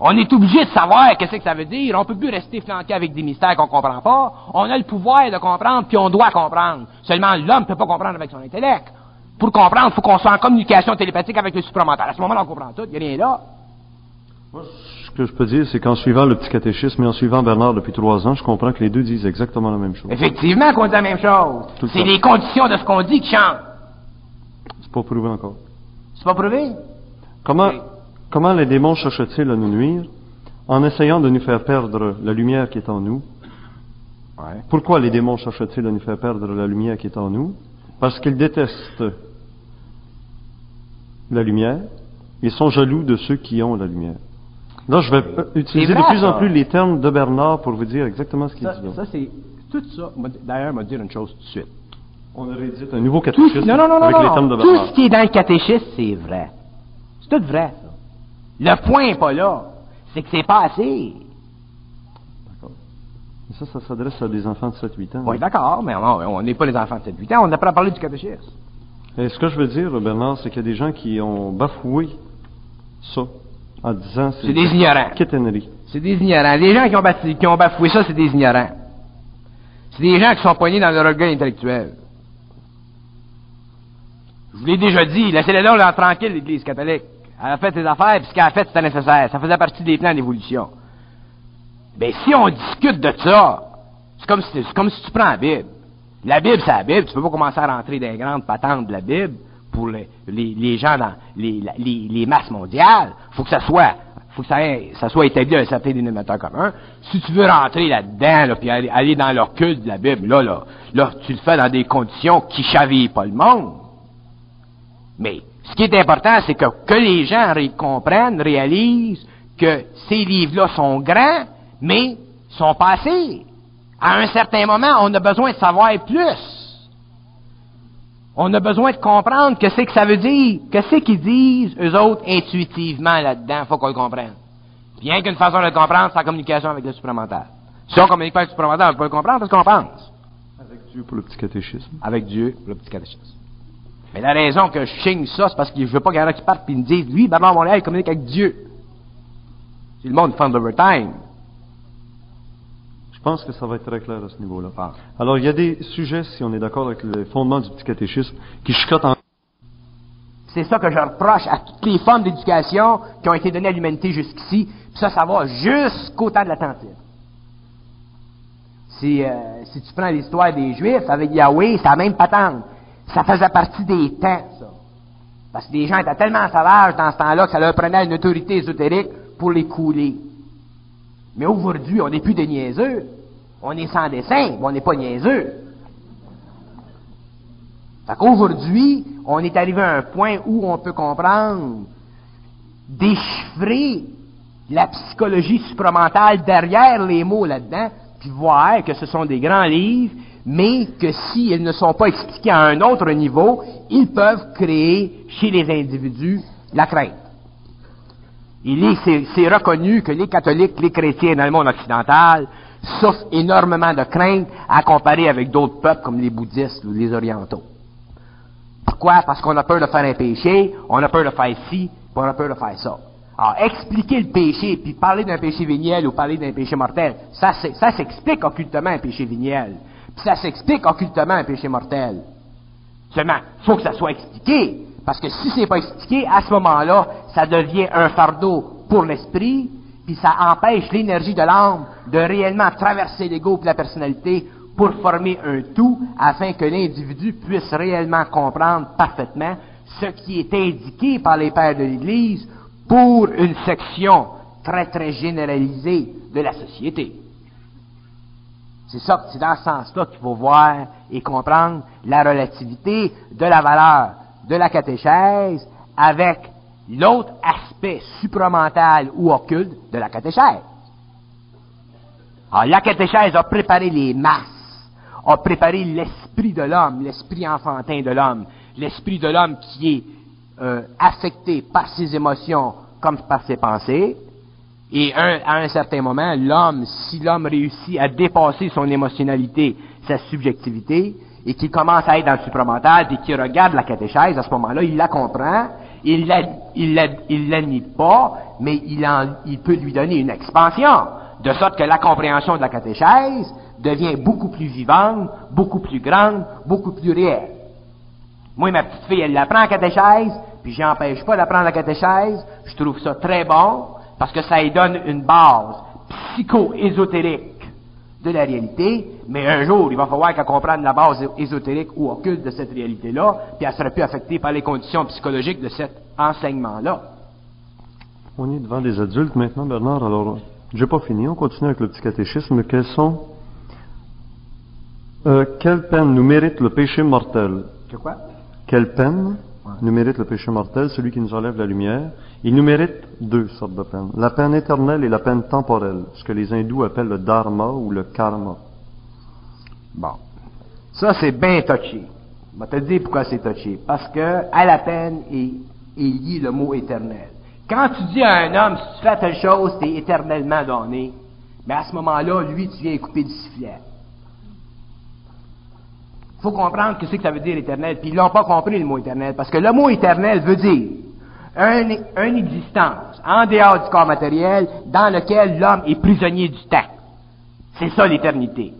On est obligé de savoir qu'est-ce que ça veut dire. On peut plus rester flanqué avec des mystères qu'on comprend pas. On a le pouvoir de comprendre, puis on doit comprendre. Seulement, l'homme peut pas comprendre avec son intellect. Pour comprendre, il faut qu'on soit en communication télépathique avec le supramental. À ce moment-là, on comprend tout. Il n'y a rien là. Ce que je peux dire, c'est qu'en suivant le petit catéchisme et en suivant Bernard depuis trois ans, je comprends que les deux disent exactement la même chose. Effectivement qu'on dit la même chose. Le C'est les conditions de ce qu'on dit qui changent. C'est pas prouvé encore. C'est pas prouvé? Comment, Oui. comment les démons cherchent-ils à nous nuire? En essayant de nous faire perdre la lumière qui est en nous? Ouais. Pourquoi les démons cherchent-ils à nous faire perdre la lumière qui est en nous? Parce qu'ils détestent la lumière. Ils sont jaloux de ceux qui ont la lumière. Là, je vais euh, utiliser de plus en plus les termes de Bernard pour vous dire exactement ce qu'il dit. ça, c'est tout ça. D'ailleurs, m'a dire une chose tout de suite. On aurait dit un nouveau Tout, catéchisme non, non, non, non, avec les non. termes de Tout Bernard. ce qui est dans le catéchisme, c'est vrai. C'est tout vrai, ça. Le point n'est pas là. C'est que c'est pas assez. D'accord. Mais ça, ça s'adresse à des enfants de 7-8 ans. Oui, d'accord, mais on on n'est pas les enfants de 7-8 ans. On n'a pas à parler du catéchisme. Et ce que je veux dire, Bernard, c'est qu'il y a des gens qui ont bafoué ça en disant C'est des ignorants. C'est des ignorants. Les gens qui ont, bati- qui ont bafoué ça, c'est des ignorants. C'est des gens qui sont poignés dans leur orgueil intellectuel. Je vous l'ai déjà dit, laissez-les donc là, tranquille, l'Église catholique. Elle a fait ses affaires, puis ce qu'elle a fait, c'était nécessaire. Ça faisait partie des plans d'évolution. Ben, si on discute de ça, c'est comme si, comme si tu prends la Bible. La Bible, c'est la Bible. Tu peux pas commencer à rentrer dans les grandes patentes de la Bible pour les, les, gens dans les, les, masses mondiales. Faut que ça soit, faut que ça, ça soit établi un certain dénominateur commun. Si tu veux rentrer là-dedans, là, puis aller, aller dans l'occulte de la Bible, là, là, là, tu le fais dans des conditions qui chavillent pas le monde. Mais ce qui est important, c'est que, que les gens comprennent, réalisent que ces livres-là sont grands, mais sont passés. À un certain moment, on a besoin de savoir plus. On a besoin de comprendre que c'est que ça veut dire, que c'est qu'ils disent, eux autres, intuitivement là-dedans, faut qu'on le comprenne. Bien qu'une façon de le comprendre, c'est la communication avec le supramental. Si on communique pas avec le supramental, on peut pas le comprendre parce qu'on pense? Avec Dieu pour le petit catéchisme. Avec Dieu, le petit catéchisme. Mais la raison que je chigne ça, c'est parce que je veux pas qu'il y en ait qui partent et me disent, lui, Bernard Montréal, il communique avec Dieu. C'est le monde fund overtime. Je pense que ça va être très clair à ce niveau-là. Alors, il y a des sujets, si on est d'accord avec les fondements du petit catéchisme, qui chicotent en... C'est ça que je reproche à toutes les formes d'éducation qui ont été données à l'humanité jusqu'ici. Puis ça, ça va jusqu'au temps de l'attentif. Si, euh, si tu prends l'histoire des Juifs avec Yahweh, c'est la même patente. Ça faisait partie des temps, ça. Parce que les gens étaient tellement sauvages dans ce temps-là que ça leur prenait une autorité ésotérique pour les couler. Mais aujourd'hui, on n'est plus des niaiseux. On est sans dessin, mais on n'est pas niaiseux. Fait qu'aujourd'hui, on est arrivé à un point où on peut comprendre, déchiffrer la psychologie supramentale derrière les mots là-dedans, puis voir que ce sont des grands livres, mais que s'ils ne sont pas expliqués à un autre niveau, ils peuvent créer chez les individus la crainte. Il est, c'est, reconnu que les catholiques, les chrétiens dans le monde occidental souffrent énormément de crainte à comparer avec d'autres peuples comme les bouddhistes ou les orientaux. Pourquoi? Parce qu'on a peur de faire un péché, on a peur de faire ci, puis on a peur de faire ça. Alors, expliquer le péché, puis parler d'un péché véniel ou parler d'un péché mortel, ça s'explique occultement un péché véniel. Puis ça s'explique occultement un péché mortel. Seulement, faut que ça soit expliqué. Parce que si c'est pas expliqué, à ce moment-là, ça devient un fardeau pour l'esprit, puis ça empêche l'énergie de l'âme de réellement traverser l'ego et la personnalité pour former un tout, afin que l'individu puisse réellement comprendre parfaitement ce qui est indiqué par les pères de l'Église pour une section très très généralisée de la société. C'est ça, c'est dans ce sens-là qu'il faut voir et comprendre la relativité de la valeur de la catéchèse avec l'autre aspect supramental ou occulte de la catéchèse. Alors, la catéchèse a préparé les masses, a préparé l'esprit de l'homme, l'esprit enfantin de l'homme, l'esprit de l'homme qui est euh, affecté par ses émotions comme par ses pensées, et à un certain moment, l'homme, si l'homme réussit à dépasser son émotionnalité, sa subjectivité, et qu'il commence à être dans le supramental, et qu'il regarde la catéchèse, à ce moment-là, il la comprend, il la, il pas, mais il, il peut lui donner une expansion, de sorte que la compréhension de la catéchèse devient beaucoup plus vivante, beaucoup plus grande, beaucoup plus réelle. Moi, ma petite fille, elle l'apprend la catéchèse, puis j'empêche pas d'apprendre la catéchèse. Je trouve ça très bon, parce que ça lui donne une base psycho-ésotérique de la réalité, mais un jour, il va falloir qu'elle comprenne la base ésotérique ou occulte de cette réalité-là, puis elle sera plus affectée par les conditions psychologiques de cet enseignement-là. On est devant des adultes maintenant, Bernard. Alors, j'ai pas fini. On continue avec le petit catéchisme. Quelles sont... Euh, quelle peine nous mérite le péché mortel? Que quoi? Quelle peine nous mérite le péché mortel, celui qui nous enlève la lumière Il nous mérite deux sortes de peines. La peine éternelle et la peine temporelle, ce que les hindous appellent le dharma ou le karma. Bon. Ça, c'est bien touché. Je vais te dire pourquoi c'est touché. Parce que, à la peine est, est lié le mot éternel. Quand tu dis à un homme, si tu fais telle chose, tu es éternellement donné, mais à ce moment-là, lui, tu viens couper du sifflet. faut comprendre ce que ça veut dire éternel. Puis ils n'ont pas compris le mot éternel. Parce que le mot éternel veut dire un, une existence en dehors du corps matériel dans lequel l'homme est prisonnier du temps. C'est ça l'éternité.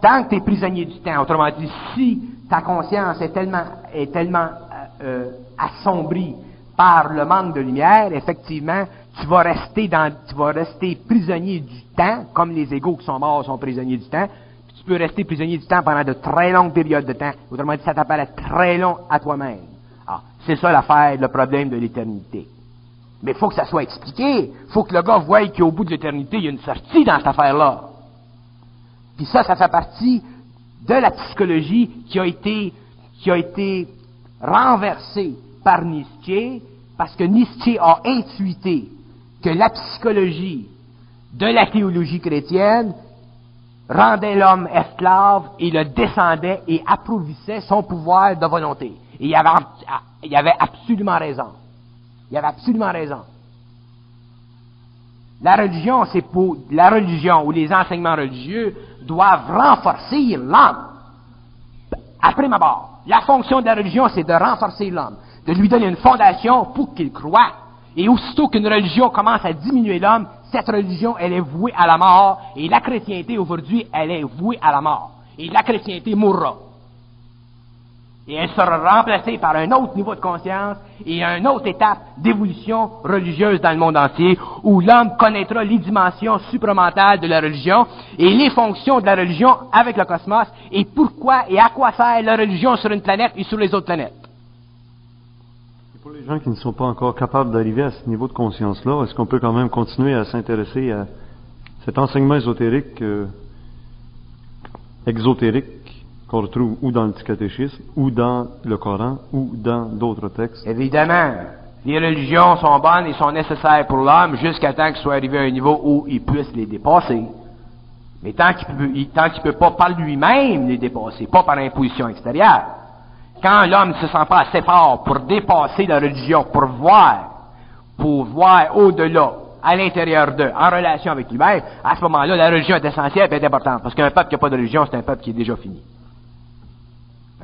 Tant que tu es prisonnier du temps, autrement dit, si ta conscience est tellement, est tellement euh, euh, assombrie par le manque de lumière, effectivement, tu vas rester dans, tu vas rester prisonnier du temps, comme les égaux qui sont morts sont prisonniers du temps. Puis tu peux rester prisonnier du temps pendant de très longues périodes de temps. Autrement dit, ça t'apparaît très long à toi-même. Ah, c'est ça l'affaire, le problème de l'éternité. Mais il faut que ça soit expliqué. Il faut que le gars voie qu'au bout de l'éternité, il y a une sortie dans cette affaire-là. Puis ça, ça fait partie de la psychologie qui a été, qui a été renversée par Nietzsche, parce que Nietzsche a intuité que la psychologie de la théologie chrétienne rendait l'homme esclave et le descendait et approuvissait son pouvoir de volonté. Et il avait, il avait absolument raison. Il avait absolument raison. La religion, c'est pour la religion ou les enseignements religieux doivent renforcer l'homme. Après ma barre, la fonction de la religion, c'est de renforcer l'homme, de lui donner une fondation pour qu'il croie. Et aussitôt qu'une religion commence à diminuer l'homme, cette religion, elle est vouée à la mort, et la chrétienté aujourd'hui, elle est vouée à la mort. Et la chrétienté mourra. Et elle sera remplacée par un autre niveau de conscience et une autre étape d'évolution religieuse dans le monde entier, où l'homme connaîtra les dimensions supramentales de la religion et les fonctions de la religion avec le cosmos, et pourquoi et à quoi sert la religion sur une planète et sur les autres planètes. Pour les gens qui ne sont pas encore capables d'arriver à ce niveau de conscience-là, est-ce qu'on peut quand même continuer à s'intéresser à cet enseignement ésotérique, euh, exotérique, qu'on retrouve ou dans le catéchisme, ou dans le Coran, ou dans d'autres textes. Évidemment, les religions sont bonnes et sont nécessaires pour l'homme jusqu'à temps qu'il soit arrivé à un niveau où il puisse les dépasser. Mais tant qu'il ne peut pas par lui-même les dépasser, pas par imposition extérieure. Quand l'homme ne se sent pas assez fort pour dépasser la religion, pour voir, pour voir au-delà, à l'intérieur d'eux, en relation avec lui-même, à ce moment-là, la religion est essentielle et est importante. Parce qu'un peuple qui n'a pas de religion, c'est un peuple qui est déjà fini.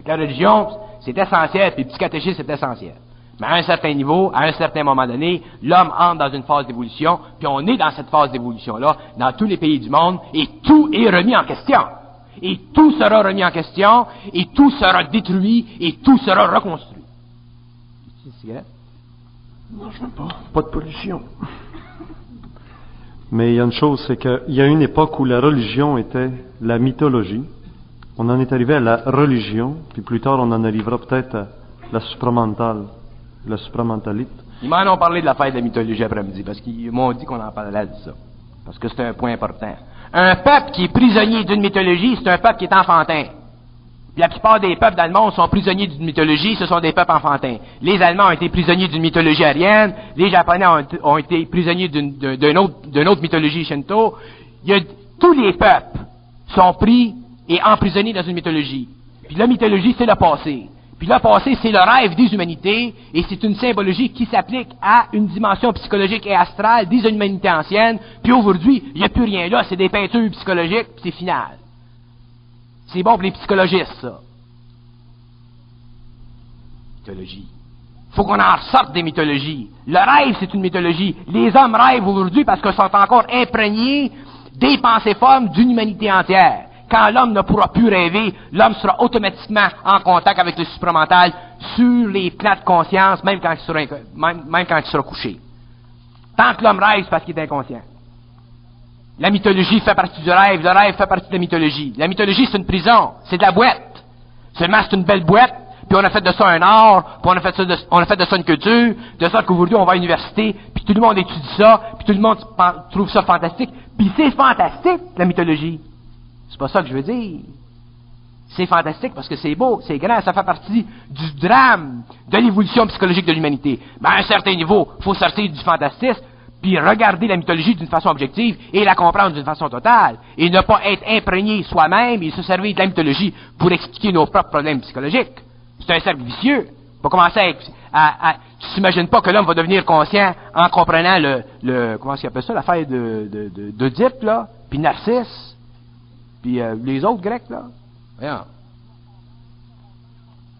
La religion, c'est essentiel, puis le psychatéchisme, c'est essentiel. Mais à un certain niveau, à un certain moment donné, l'homme entre dans une phase d'évolution, puis on est dans cette phase d'évolution-là, dans tous les pays du monde, et tout est remis en question. Et tout sera remis en question, et tout sera détruit, et tout sera reconstruit. Non, je veux pas. Pas de pollution. Mais il y a une chose, c'est qu'il y a une époque où la religion était la mythologie, on en est arrivé à la religion, puis plus tard on en arrivera peut-être à la supramentale, la supramentalite. Ils m'en ont parlé de la fête de la mythologie après-midi, parce qu'ils m'ont dit qu'on en parlait de ça. Parce que c'est un point important. Un peuple qui est prisonnier d'une mythologie, c'est un peuple qui est enfantin. Puis la plupart des peuples dans le monde sont prisonniers d'une mythologie, ce sont des peuples enfantins. Les Allemands ont été prisonniers d'une mythologie aérienne, les Japonais ont, été prisonniers d'une autre, autre, mythologie shinto. Il y a, tous les peuples sont pris et emprisonné dans une mythologie. Puis la mythologie, c'est le passé. Puis le passé, c'est le rêve des humanités, et c'est une symbologie qui s'applique à une dimension psychologique et astrale des humanités anciennes. Puis aujourd'hui, il n'y a plus rien là, c'est des peintures psychologiques, puis c'est final. C'est bon pour les psychologistes, ça. Mythologie. faut qu'on en sorte des mythologies. Le rêve, c'est une mythologie. Les hommes rêvent aujourd'hui parce qu'ils sont encore imprégnés des pensées formes d'une humanité entière. Quand l'homme ne pourra plus rêver, l'homme sera automatiquement en contact avec le supramental sur les plans de conscience, même quand il sera, même, quand il sera couché. Tant que l'homme rêve, c'est parce qu'il est inconscient. La mythologie fait partie du rêve, le rêve fait partie de la mythologie. La mythologie, c'est une prison, c'est de la boîte. Seulement, c'est une belle boîte, puis on a fait de ça un art, puis on a fait, ça de, on a fait de ça une culture, de sorte qu'aujourd'hui, on va à l'université, puis tout le monde étudie ça, puis tout le monde trouve ça fantastique. Puis c'est fantastique, la mythologie. C'est pas ça que je veux dire. C'est fantastique parce que c'est beau, c'est grand, ça fait partie du drame de l'évolution psychologique de l'humanité. Mais à un certain niveau, il faut sortir du fantastisme, puis regarder la mythologie d'une façon objective et la comprendre d'une façon totale. Et ne pas être imprégné soi-même et se servir de la mythologie pour expliquer nos propres problèmes psychologiques. C'est un cercle vicieux. Pour commencer à, à, tu t'imagines pas que l'homme va devenir conscient en comprenant le, le comment est-ce appelle ça, l'affaire de, de, de, là, puis Narcisse, puis euh, les autres Grecs, là,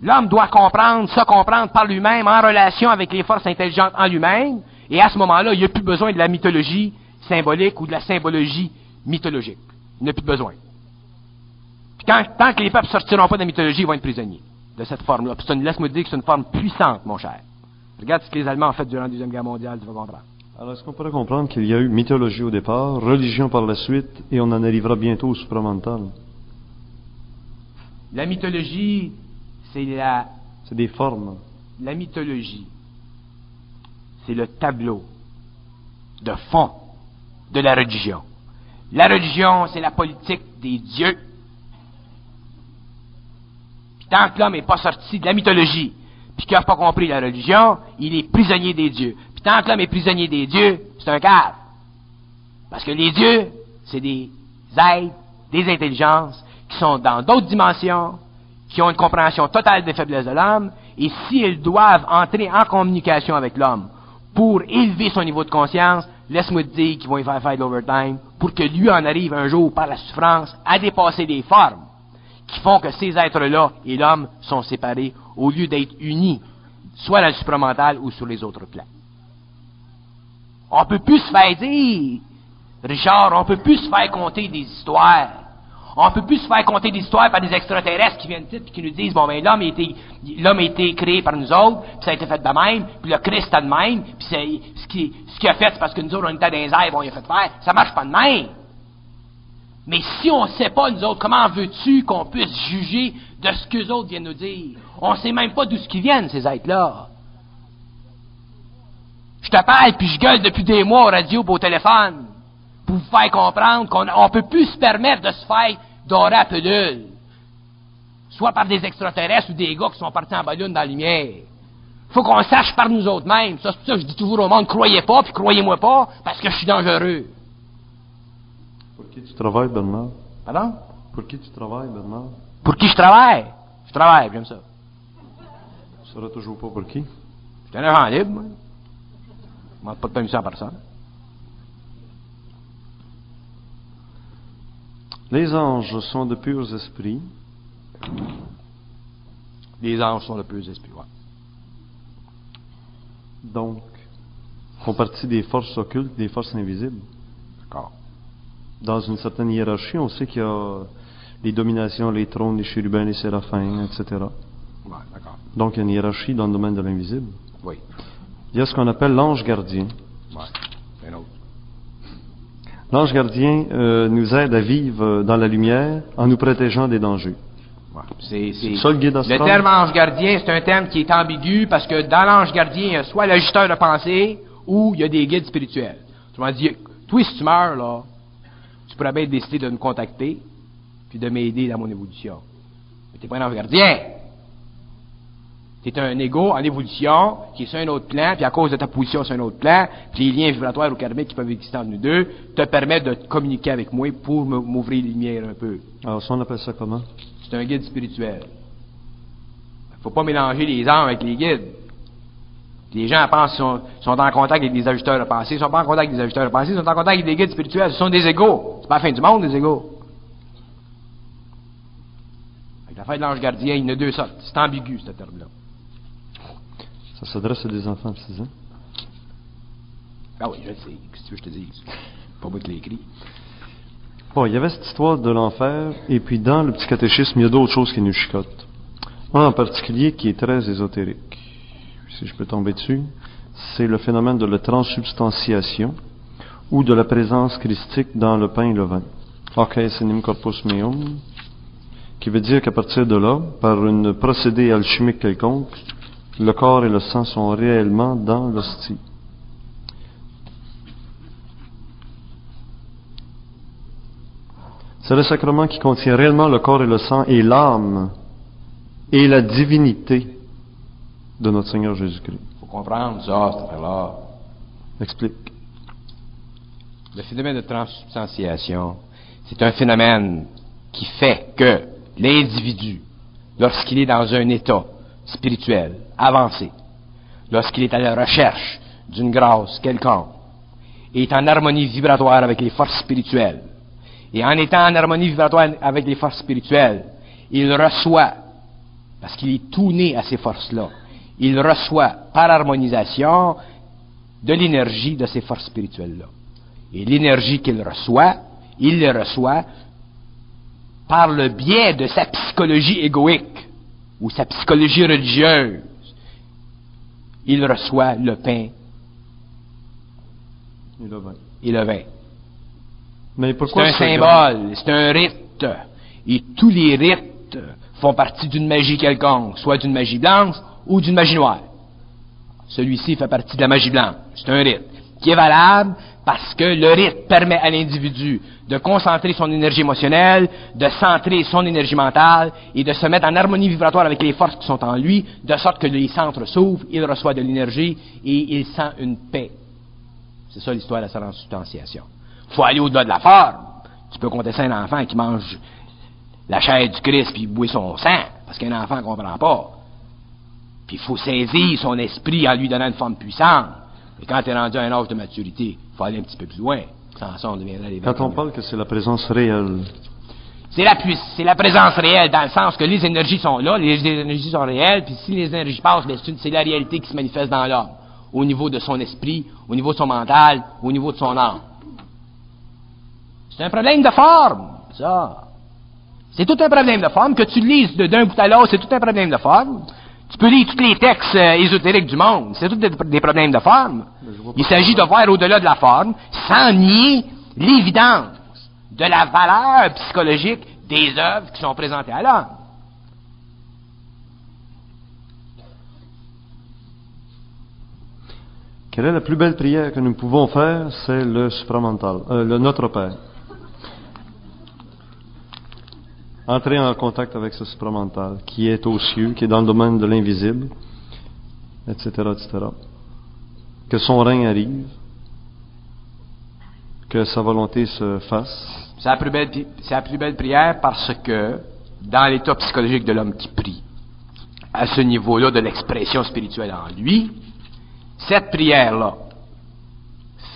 L'homme doit comprendre, se comprendre par lui-même, en relation avec les forces intelligentes en lui-même, et à ce moment-là, il n'y a plus besoin de la mythologie symbolique ou de la symbologie mythologique. Il n'y a plus besoin. Puis quand, tant que les peuples ne sortiront pas de la mythologie, ils vont être prisonniers de cette forme-là. Laisse-moi dire que c'est une forme puissante, mon cher. Regarde ce que les Allemands ont fait durant la Deuxième Guerre mondiale, tu vas comprendre. Alors, est-ce qu'on pourrait comprendre qu'il y a eu mythologie au départ, religion par la suite, et on en arrivera bientôt au supramental? La mythologie, c'est la... C'est des formes. La mythologie, c'est le tableau de fond de la religion. La religion, c'est la politique des dieux. Puis tant que l'homme n'est pas sorti de la mythologie, puis qu'il n'a pas compris la religion, il est prisonnier des dieux. Tant que l'homme est prisonnier des dieux, c'est un cave. Parce que les dieux, c'est des êtres, des intelligences qui sont dans d'autres dimensions, qui ont une compréhension totale des faiblesses de l'homme, et s'ils doivent entrer en communication avec l'homme pour élever son niveau de conscience, laisse-moi te dire qu'ils vont y faire faire de l'overtime pour que lui en arrive un jour par la souffrance à dépasser des formes qui font que ces êtres-là et l'homme sont séparés au lieu d'être unis, soit dans le supramental ou sur les autres plans. On peut plus se faire dire, Richard, on peut plus se faire compter des histoires on peut plus se faire compter des histoires par des extraterrestres qui viennent et qui nous disent, bon, ben, l'homme a été, l'homme a été créé par nous autres, puis ça a été fait de même, puis le Christ a de même, puis ce qui, ce qui a fait, c'est parce que nous autres, on était dans les airs, bon, il a fait faire. Ça marche pas de même. Mais si on ne sait pas, nous autres, comment veux-tu qu'on puisse juger de ce que les autres viennent nous dire? On ne sait même pas d'où ce qu'ils viennent, ces êtres-là. Je te parle, puis je gueule depuis des mois au radio au téléphone pour vous faire comprendre qu'on ne peut plus se permettre de se faire dorer à pelule. Soit par des extraterrestres ou des gars qui sont partis en ballon dans la lumière. faut qu'on sache par nous autres mêmes. Ça, c'est pour ça que je dis toujours au monde, croyez pas, puis croyez-moi pas, parce que je suis dangereux. Pour qui tu travailles, Bernard? Pardon? Pour qui tu travailles, Bernard? Pour qui je travaille? Je travaille, j'aime ça. Tu sauras toujours pas pour qui? Je suis un agent libre, moi. Personne. Les anges sont de purs esprits. Les anges sont de purs esprits, oui. Donc, font partie des forces occultes, des forces invisibles. D'accord. Dans une certaine hiérarchie, on sait qu'il y a les dominations, les trônes, les chérubins, les séraphins, etc. D'accord. Donc, il y a une hiérarchie dans le domaine de l'invisible. Oui. Il y a ce qu'on appelle l'ange gardien. Oui, c'est un autre. L'ange gardien euh, nous aide à vivre dans la lumière en nous protégeant des dangers. Ouais. C'est, c'est- Ça, le guide astral? Le terme ange gardien, c'est un terme qui est ambigu parce que dans l'ange gardien, il y a soit l'ajusteur de pensée ou il y a des guides spirituels. Tu m'as dit, toi, si tu meurs, là, tu pourrais bien décider de me contacter puis de m'aider dans mon évolution. Mais t'es pas un ange gardien. T'es un ego en évolution, qui est sur un autre plan, puis à cause de ta position sur un autre plan, puis les liens vibratoires ou karmiques qui peuvent exister entre nous deux, te permettent de communiquer avec moi pour m'ouvrir les lumières un peu. Alors, ça, on appelle ça comment? C'est un guide spirituel. Faut pas mélanger les anges avec les guides. Les gens pensent qu'ils sont, sont en contact avec des ajusteurs de pensée. Ils sont pas en contact avec des ajusteurs de pensée, ils sont en contact avec des guides spirituels. Ce sont des égaux. C'est pas la fin du monde, des égaux. Avec l'affaire de l'ange gardien, il y en a deux sortes. C'est ambigu, ce terme-là. Ça s'adresse à des enfants de 6 ans. Ah oui, je sais. Qu'est-ce que tu veux que je te dise? Pas moi qui l'ai écrit. Bon, il y avait cette histoire de l'enfer, et puis dans le petit catéchisme, il y a d'autres choses qui nous chicotent. Un en particulier qui est très ésotérique, si je peux tomber dessus, c'est le phénomène de la transsubstantiation ou de la présence christique dans le pain et le vin. Ok, senim corpus meum, qui veut dire qu'à partir de là, par une procédé alchimique quelconque, le corps et le sang sont réellement dans l'hostie. C'est le sacrement qui contient réellement le corps et le sang et l'âme et la divinité de notre Seigneur Jésus-Christ. faut comprendre ça, cette. Explique. Le phénomène de transsubstantiation, c'est un phénomène qui fait que l'individu, lorsqu'il est dans un état spirituel lorsqu'il est à la recherche d'une grâce quelconque, est en harmonie vibratoire avec les forces spirituelles, et en étant en harmonie vibratoire avec les forces spirituelles, il reçoit, parce qu'il est tout né à ces forces-là, il reçoit par harmonisation de l'énergie de ces forces spirituelles-là. Et l'énergie qu'il reçoit, il le reçoit par le biais de sa psychologie égoïque ou sa psychologie religieuse. Il reçoit le pain Et le vin. et le vin. Mais C'est pourquoi un ce symbole, c'est un rite. Et tous les rites font partie d'une magie quelconque, soit d'une magie blanche ou d'une magie noire. Celui-ci fait partie de la magie blanche. C'est un rite qui est valable parce que le rite permet à l'individu de concentrer son énergie émotionnelle, de centrer son énergie mentale et de se mettre en harmonie vibratoire avec les forces qui sont en lui, de sorte que les centres s'ouvrent, il reçoit de l'énergie et il sent une paix. C'est ça l'histoire de la transubstantiation. Il faut aller au-delà de la forme. Tu peux à un enfant qui mange la chair du Christ puis boit son sang, parce qu'un enfant ne comprend pas. Puis il faut saisir son esprit en lui donnant une forme puissante. Et quand tu es rendu à un âge de maturité, il faut aller un petit peu plus loin. Sans on deviendrait les Quand on parle que c'est la présence réelle, c'est la, puiss- c'est la présence réelle, dans le sens que les énergies sont là, les énergies sont réelles, puis si les énergies passent, ben, c'est, la réalité qui se manifeste dans l'homme, au niveau de son esprit, au niveau de son mental, au niveau de son âme. C'est un problème de forme, ça. C'est tout un problème de forme. Que tu lises de- d'un bout à l'autre, c'est tout un problème de forme. Tu peux lire tous les textes euh, ésotériques du monde, c'est tout des, des problèmes de forme. Il s'agit de voir au-delà de la forme, sans nier l'évidence de la valeur psychologique des œuvres qui sont présentées à l'homme. quelle est la plus belle prière que nous pouvons faire? C'est le supramental, euh, le Notre Père. Entrer en contact avec ce supramental qui est aux cieux, qui est dans le domaine de l'invisible, etc., etc. Que son règne arrive, que sa volonté se fasse. C'est la, plus belle, c'est la plus belle prière parce que, dans l'état psychologique de l'homme qui prie, à ce niveau-là de l'expression spirituelle en lui, cette prière-là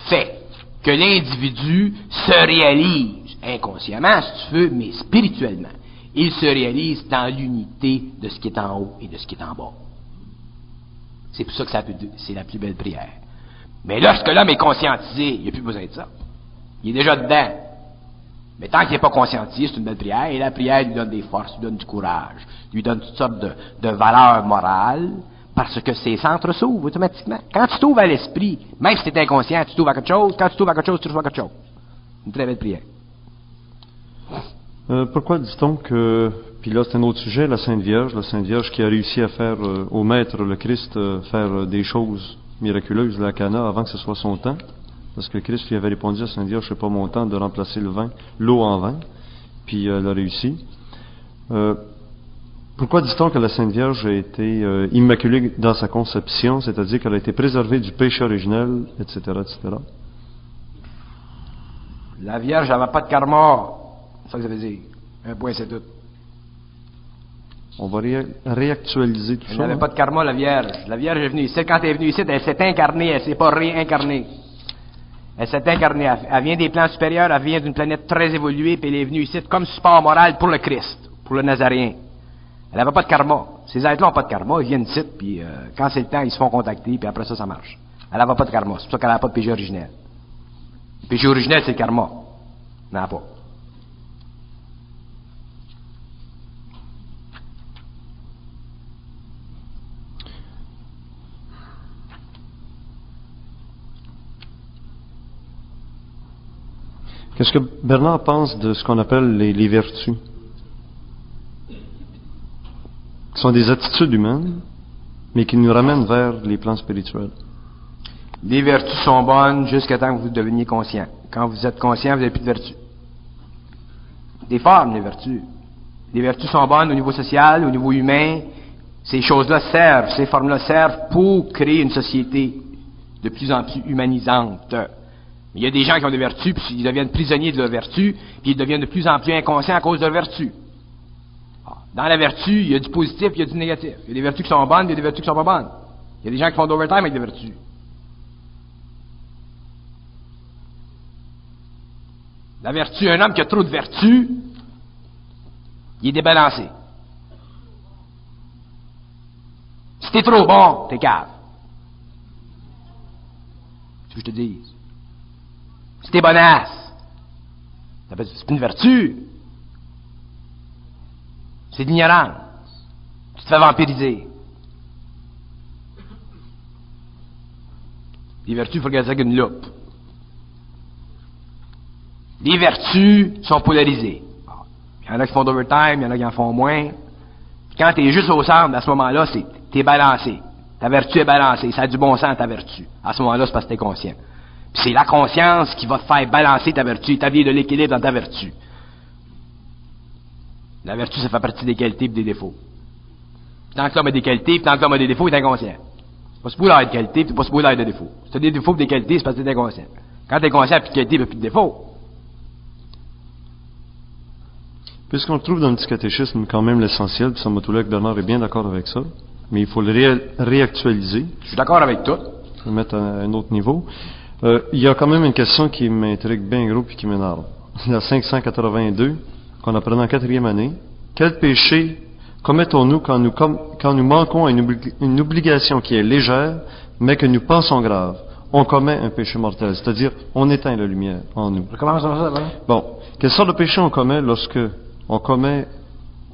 fait que l'individu se réalise inconsciemment, si tu veux, mais spirituellement. Il se réalise dans l'unité de ce qui est en haut et de ce qui est en bas. C'est pour ça que c'est la plus belle prière. Mais lorsque l'homme est conscientisé, il n'y a plus besoin de ça. Il est déjà dedans. Mais tant qu'il n'est pas conscientisé, c'est une belle prière, et la prière lui donne des forces, lui donne du courage, lui donne toutes sortes de, de valeurs morales, parce que ses centres s'ouvrent automatiquement. Quand tu t'ouvres à l'esprit, même si tu es inconscient, tu t'ouvres à quelque chose, quand tu t'ouvres à quelque chose, tu reçois quelque chose. Une très belle prière. Euh, pourquoi dit-on que, puis là c'est un autre sujet, la Sainte Vierge, la Sainte Vierge qui a réussi à faire euh, au Maître, le Christ, euh, faire des choses miraculeuses, la Cana, avant que ce soit son temps, parce que Christ lui avait répondu à Sainte Vierge, c'est pas mon temps de remplacer le vin, l'eau en vin, puis elle a réussi. Pourquoi dit-on que la Sainte Vierge a été immaculée dans sa conception, c'est-à-dire qu'elle a été préservée du péché originel, etc., etc. La Vierge n'avait pas de karma. C'est ça que ça veut dire. Un point, c'est tout. On va ré- réactualiser tout Elle ça. n'avait hein? pas de karma, la Vierge. La Vierge est venue ici. Quand elle est venue ici, elle s'est incarnée, elle s'est pas réincarnée. Elle s'est incarnée. Elle, elle vient des plans supérieurs, elle vient d'une planète très évoluée, puis elle est venue ici comme support moral pour le Christ, pour le Nazaréen. Elle n'avait pas de karma. Ces êtres-là n'ont pas de karma, ils viennent ici, puis euh, quand c'est le temps, ils se font contacter, puis après ça, ça marche. Elle n'avait pas de karma. C'est pour ça qu'elle n'a pas de péché originel. Le péché originel, c'est le karma. Elle n'en a pas. Qu'est-ce que Bernard pense de ce qu'on appelle les, vertus? Qui sont des attitudes humaines, mais qui nous ramènent vers les plans spirituels. Les vertus sont bonnes jusqu'à temps que vous deveniez conscient. Quand vous êtes conscient, vous n'avez plus de vertus. Des formes, les vertus. Les vertus sont bonnes au niveau social, au niveau humain. Ces choses-là servent, ces formes-là servent pour créer une société de plus en plus humanisante. Il y a des gens qui ont des vertus, puis ils deviennent prisonniers de leurs vertus, puis ils deviennent de plus en plus inconscients à cause de leurs vertus. Ah, Dans la vertu, il y a du positif, il y a du négatif. Il y a des vertus qui sont bonnes, il y a des vertus qui sont pas bonnes. Il y a des gens qui font d'overtime avec des vertus. La vertu, un homme qui a trop de vertu, il est débalancé. Si t'es trop bon, t'es cave. C'est ce que je te dis. T'es bonasse, c'est une vertu. C'est de l'ignorance. Tu te fais vampiriser. Les vertus, il faut regarder ça avec une loupe. Les vertus sont polarisées. Il y en a qui font d'overtime, il y en a qui en font moins. Quand tu es juste au centre, à ce moment-là, c'est t'es balancé. Ta vertu est balancée. Ça a du bon sens, ta vertu. À ce moment-là, c'est parce que t'es conscient. Puis c'est la conscience qui va te faire balancer ta vertu, établir de l'équilibre dans ta vertu. La vertu, ça fait partie des qualités et des défauts. Tant que l'homme a des qualités, puis tant que l'homme a des défauts, il est inconscient. C'est pas supposé avoir de qualités, puis pas supposé avoir de défauts. Si t'as des défauts et des qualités, c'est parce que t'es inconscient. Quand t'es conscient, plus de qualités, plus de défauts. Puisqu'on trouve dans le petit catéchisme quand même l'essentiel, puis que Bernard est bien d'accord avec ça, mais il faut le ré- réactualiser, Je suis d'accord avec tout. le mettre à un autre niveau. Euh, il y a quand même une question qui m'intrigue bien gros puis qui m'énerve. La 582, qu'on apprenait en quatrième année. Quel péché commettons-nous quand nous, com- quand nous manquons à une, obli- une obligation qui est légère, mais que nous pensons grave? On commet un péché mortel, c'est-à-dire on éteint la lumière en nous. Recommence ça. Bon, quelle sorte de péché on commet lorsque on commet,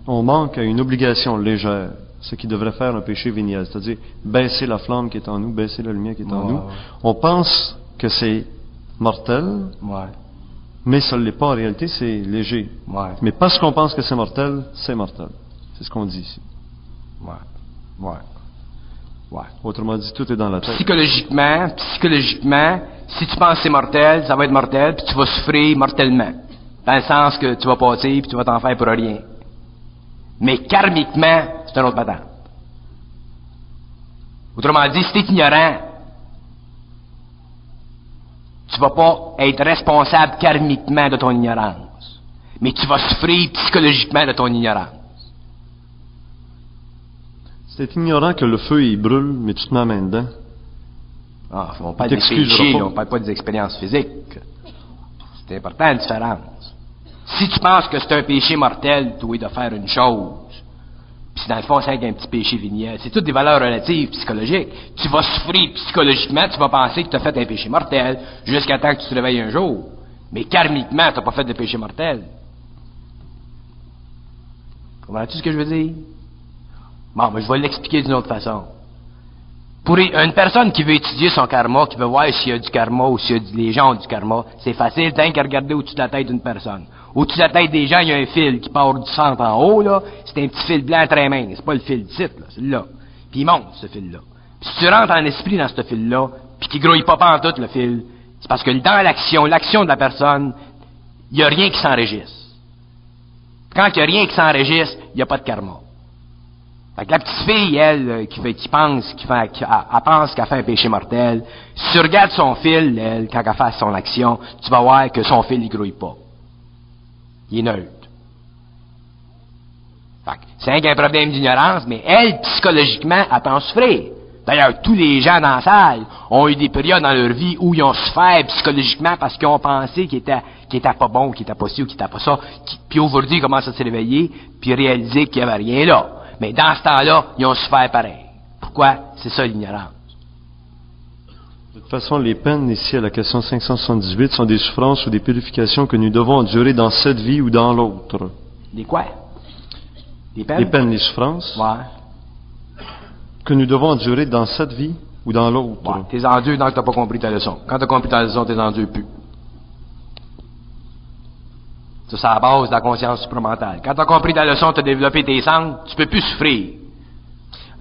on manque à une obligation légère, ce qui devrait faire un péché véniel, c'est-à-dire baisser la flamme qui est en nous, baisser la lumière qui est en nous. On pense que c'est mortel, Ouais. mais ça ne l'est pas en réalité, c'est léger. Ouais. Mais parce qu'on pense que c'est mortel, c'est mortel. C'est ce qu'on dit ici. Ouais. Ouais. Ouais. Autrement dit, tout est dans la tête. Psychologiquement, psychologiquement, si tu penses que c'est mortel, ça va être mortel, puis tu vas souffrir mortellement. Dans le sens que tu vas passer, puis tu vas t'en faire pour rien. Mais karmiquement, c'est un autre patente. Autrement dit, si tu es ignorant, tu vas pas être responsable karmiquement de ton ignorance. Mais tu vas souffrir psychologiquement de ton ignorance. C'est ignorant que le feu, il brûle, mais tu te mets la main dedans. Ah, on parle des péchés, on parle pas des expériences physiques. C'est important la différence. Si tu penses que c'est un péché mortel, tu de faire une chose, puis dans le fond, c'est un petit péché véniel, c'est toutes des valeurs relatives psychologiques. Tu vas souffrir psychologiquement, tu vas penser que tu as fait un péché mortel jusqu'à temps que tu te réveilles un jour. Mais karmiquement, tu n'as pas fait de péché mortel. Comprends-tu ce que je veux dire? Bon, mais je vais l'expliquer d'une autre façon. Pour une personne qui veut étudier son karma, qui veut voir s'il y a du karma ou s'il y a du- les gens ont du karma, c'est facile, tant qu'à regarder au-dessus de la tête d'une personne. Au-dessus de la tête des gens, il y a un fil qui part du centre en haut, là. C'est un petit fil blanc très mince. C'est pas le fil site, là. C'est là. Puis il monte, ce fil-là. Puis si tu rentres en esprit dans ce fil-là, puis qu'il grouille pas en tout le fil, c'est parce que dans l'action, l'action de la personne, il y a rien qui s'enregistre. Quand il y a rien qui s'enregistre, il n'y a pas de karma. Fait que la petite fille, elle, euh, qui, fait, qui pense, qui fait, qui, pense qu'elle fait un péché mortel, si tu regardes son fil, elle, quand elle fait son action, tu vas voir que son fil, il grouille pas. Il est neutre. C'est un problème d'ignorance, mais elle, psychologiquement, elle peut en souffrir. D'ailleurs, tous les gens dans la salle ont eu des périodes dans leur vie où ils ont souffert psychologiquement parce qu'ils ont pensé qu'ils étaient, pas bons, qu'ils étaient pas ci ou qu'ils étaient pas ça. puis aujourd'hui, ils commencent à se réveiller, puis réaliser qu'il y avait rien là. Mais dans ce temps-là, ils ont souffert pareil. Pourquoi? C'est ça l'ignorance. De toute façon, les peines ici à la question 578 sont des souffrances ou des purifications que nous devons endurer dans cette vie ou dans l'autre. Des quoi? Des peines? Les peines, les souffrances Ouais. que nous devons endurer dans cette vie ou dans l'autre. Ouais. T'es endures tant que t'as pas compris ta leçon. Quand t'as compris ta leçon, t'es endures plus. Ça, c'est la base de la conscience supramentale. Quand t'as compris ta leçon, t'as développé tes sens, tu peux plus souffrir.